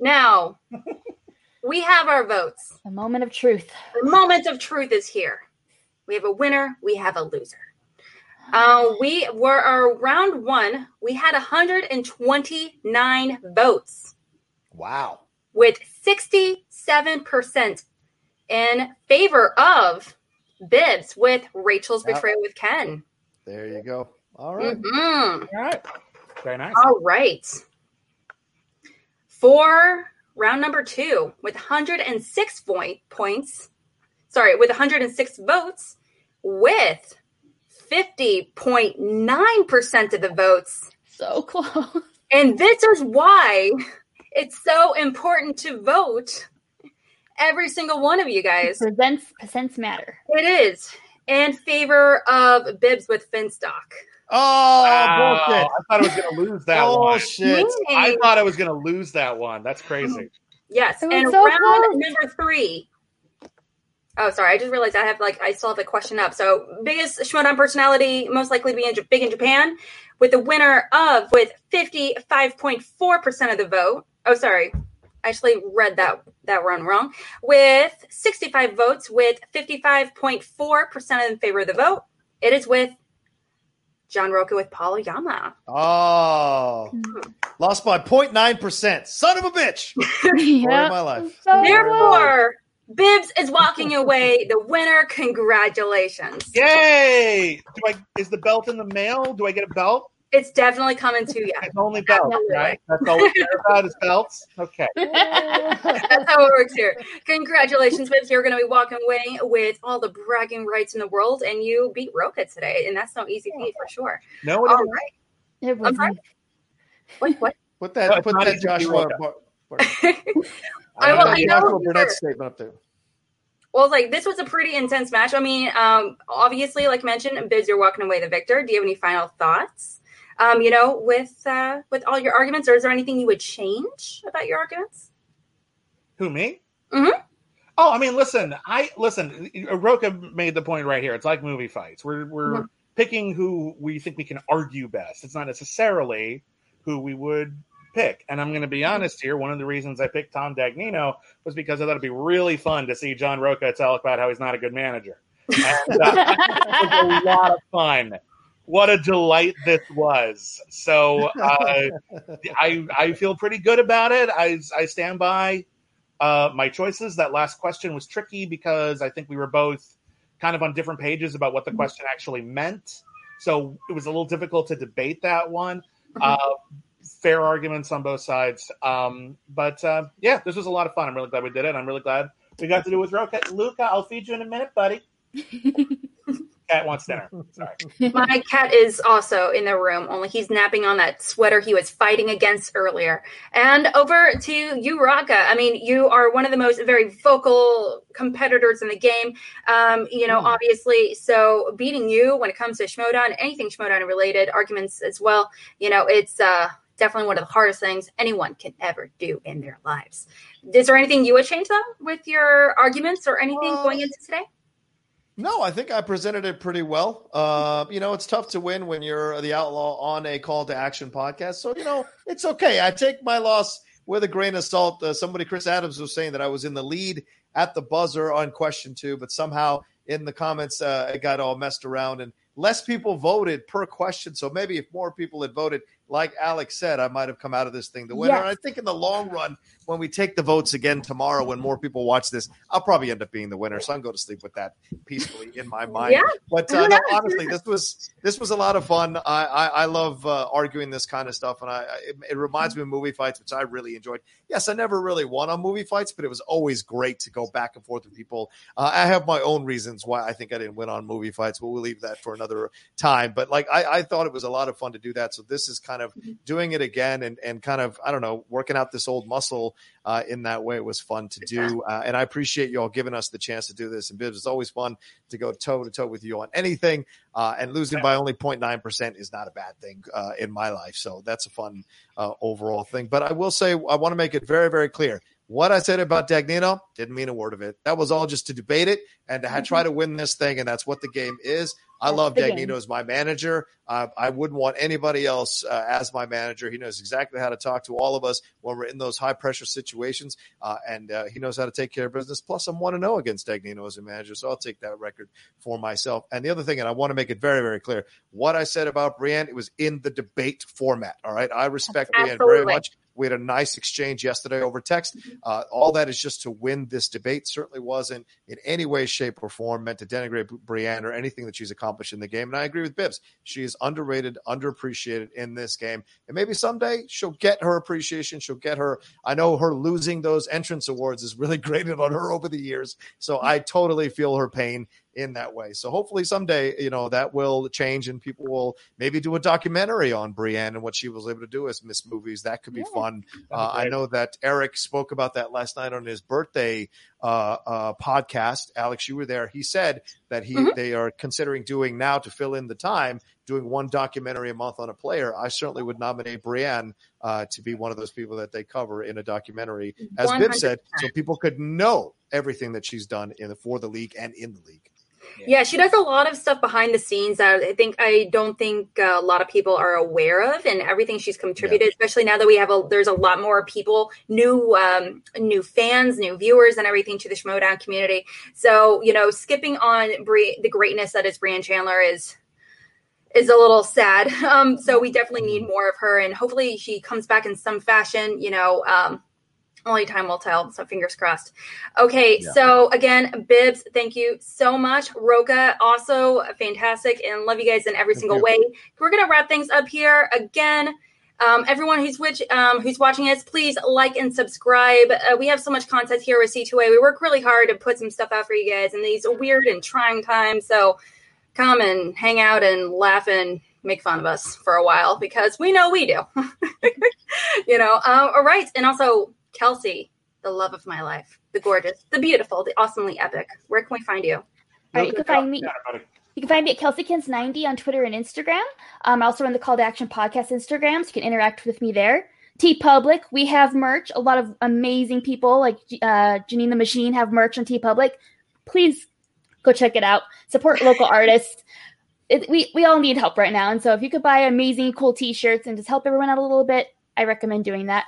now we have our votes the moment of truth. the moment of truth is here. We have a winner, we have a loser. Uh, we were our round one. We had 129 votes Wow. with 67% in favor of Bibbs with Rachel's Yep. Betrayal with Ken. There you go. All right. Mhm. All right. Very nice. All right. For round number two, with 106 point points, sorry, with 106 votes, with 50.9% of the votes. So close. And this is why it's so important to vote. Every single one of you guys. Presents percents matter. It is in favor of Bibbs with Finstock. Oh, Wow. bullshit. I thought I was going to lose that one. Bullshit. I thought I was going to lose that one. That's crazy. Yes, and so round close. number three. Oh, sorry. I just realized I have like I still have a question up. So, biggest Schmoedown personality most likely to be in, J- big in Japan, with the winner of with fifty five point four percent of the vote. Oh, sorry. I actually read that that one wrong. With sixty five votes, with fifty five point four percent in favor of the vote, it is with John Rocha with Paul Oyama. Oh, lost by 0.9%. Son of a bitch. Story of yeah. my life. So close. Therefore, Bibbs is walking away the winner. Congratulations. Yay! Do I is the belt in the mail? Do I get a belt? It's definitely coming to you. It's only belts, Absolutely. right? That's all we care about is belts. Okay. That's how it works here. Congratulations, Bibbs. You're going to be walking away with all the bragging rights in the world, and you beat Rocha today, and that's no easy feat for sure. No one All right. It was sorry? What? What? Put that, it's put that Joshua, Bar- Bar- I put will- I know Joshua you're- Burnett statement up there. Well, like this was a pretty intense match. I mean, um, obviously, like mentioned, Bibbs, you're walking away the victor. Do you have any final thoughts? Um, you know, with uh, with all your arguments, or is there anything you would change about your arguments? Who me? Mhm. Oh, I mean, listen. I listen. Rocha made the point right here. It's like movie fights. We're we're Mhm. picking who we think we can argue best. It's not necessarily who we would pick. And I'm going to be honest here. One of the reasons I picked Tom Dagnino was because I thought it'd be really fun to see John Rocha tell about how he's not a good manager. And, uh, it was a lot of fun. What a delight this was. So uh, I I feel pretty good about it. I I stand by uh, my choices. That last question was tricky because I think we were both kind of on different pages about what the question actually meant. So it was a little difficult to debate that one. Uh, fair arguments on both sides. Um, but uh, yeah, this was a lot of fun. I'm really glad we did it. I'm really glad we got to do it with Rocha. Luca, I'll feed you in a minute, buddy. Cat wants dinner. Sorry. My cat is also in the room, only he's napping on that sweater he was fighting against earlier. And over to you, Rocha. I mean, you are one of the most very vocal competitors in the game. Um, you know, Hmm. obviously, so beating you when it comes to Schmoedown, anything Schmoedown related arguments as well, you know, it's uh definitely one of the hardest things anyone can ever do in their lives. Is there anything you would change though with your arguments or anything Uh, going into today? No, I think I presented it pretty well. Uh, you know, it's tough to win when you're the outlaw on a call to action podcast. So, you know, it's okay. I take my loss with a grain of salt. Uh, somebody, Chris Adams, was saying that I was in the lead at the buzzer on question two, but somehow in the comments, uh, it got all messed around and less people voted per question. So maybe if more people had voted, like Alex said, I might have come out of this thing the winner. Yes. And I think in the long run, when we take the votes again tomorrow, when more people watch this, I'll probably end up being the winner. So I'm going to sleep with that peacefully in my mind. Yeah. But uh, no, honestly, this was this was a lot of fun. I I, I love uh, arguing this kind of stuff, and I, I it, it reminds me of movie fights, which I really enjoyed. Yes, I never really won on movie fights, but it was always great to go back and forth with people. Uh, I have my own reasons why I think I didn't win on movie fights, but we'll leave that for another time. But like I, I thought it was a lot of fun to do that. So this is kind of doing it again and and kind of I don't know working out this old muscle uh, in that way. Was fun to do, uh, and I appreciate you all giving us the chance to do this. And Bibbs, it's always fun to go toe to toe with you on anything. Uh, and losing by only 0.9% is not a bad thing uh, in my life. So that's a fun uh, overall thing. But I will say, I want to make it very, very clear. What I said about Dagnino didn't mean a word of it. That was all just to debate it and to ha- try to win this thing. And that's what the game is. I That's love Dagnino game. as my manager. Uh, I wouldn't want anybody else uh, as my manager. He knows exactly how to talk to all of us when we're in those high pressure situations, uh, and uh, he knows how to take care of business. Plus, I'm one to know against Dagnino as a manager, so I'll take that record for myself. And the other thing, and I want to make it very, very clear, what I said about Brianne, it was in the debate format. All right, I respect Brianne very much. We had a nice exchange yesterday over text. Uh, all that is just to win this debate. Certainly wasn't in any way, shape, or form meant to denigrate Brianne or anything that she's accomplished in the game. And I agree with Bibbs. She is underrated, underappreciated in this game. And maybe someday she'll get her appreciation. She'll get her. I know her losing those entrance awards is really grated on her over the years. So I totally feel her pain in that way. So hopefully someday, you know, that will change and people will maybe do a documentary on Brianne and what she was able to do as Miss Movies. That could be yeah. fun. Uh, I know that Eric spoke about that last night on his birthday uh, uh, podcast. Alex, you were there. He said that he mm-hmm. they are considering doing now to fill in the time, doing one documentary a month on a player. I certainly would nominate Brianne uh, to be one of those people that they cover in a documentary, as 100%. Bibbs said, so people could know everything that she's done in the for the league and in the league. Yeah. she does a lot of stuff behind the scenes that I think I don't think uh, a lot of people are aware of, and everything she's contributed. Yeah. Especially now that we have a there's a lot more people, new um, new fans, new viewers, and everything to the Schmoedown community. So you know, skipping on Brie, the greatness that is Brianne Chandler is is a little sad. Um, so we definitely need mm-hmm. more of her, and hopefully she comes back in some fashion. You know, um, only time will tell. So fingers crossed. Okay, yeah. so again, Bibbs, thank you so much. Rocha, also fantastic, and love you guys in every thank single you. way. We're gonna wrap things up here again. Um, everyone who's which, um, who's watching us, please like and subscribe. Uh, we have so much content here with C2A. We work really hard to put some stuff out for you guys in these weird and trying times. So come and hang out and laugh and make fun of us for a while because we know we do. you know. Um, all right, and also Kelsey, the love of my life, the gorgeous, the beautiful, the awesomely epic. Where can we find you? All right, you can find me. You can find me at KelseyKins90 on Twitter and Instagram. Um, I also run the Call to Action podcast Instagram, so you can interact with me there. TeePublic, we have merch. A lot of amazing people like uh, Janine the Machine have merch on TeePublic. Please go check it out. Support local artists. It, we we all need help right now, and so if you could buy amazing, cool T-shirts and just help everyone out a little bit, I recommend doing that.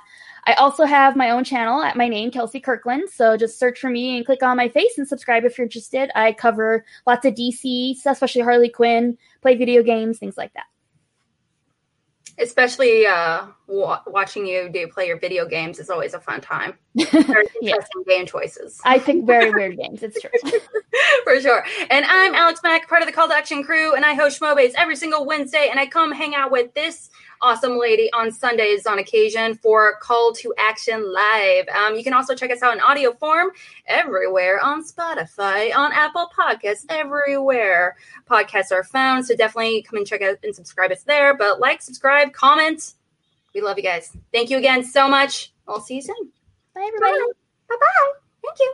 I also have my own channel at my name, Kelsey Kirkland. So just search for me and click on my face and subscribe if you're interested. I cover lots of DC especially Harley Quinn, play video games, things like that. Especially uh, wa- watching you do play your video games is always a fun time. Very interesting game choices. I pick very weird games. It's true. For sure. And I'm Alex Mack, part of the Call to Action crew, and I host Schmobays every single Wednesday. And I come hang out with this awesome lady on Sundays on occasion for Call to Action Live. Um, you can also check us out in audio form everywhere on Spotify, on Apple Podcasts, everywhere podcasts are found. So definitely come and check out and subscribe us there. But like, subscribe, comment. We love you guys. Thank you again so much. I'll see you soon. Bye, everybody. Bye bye. Thank you.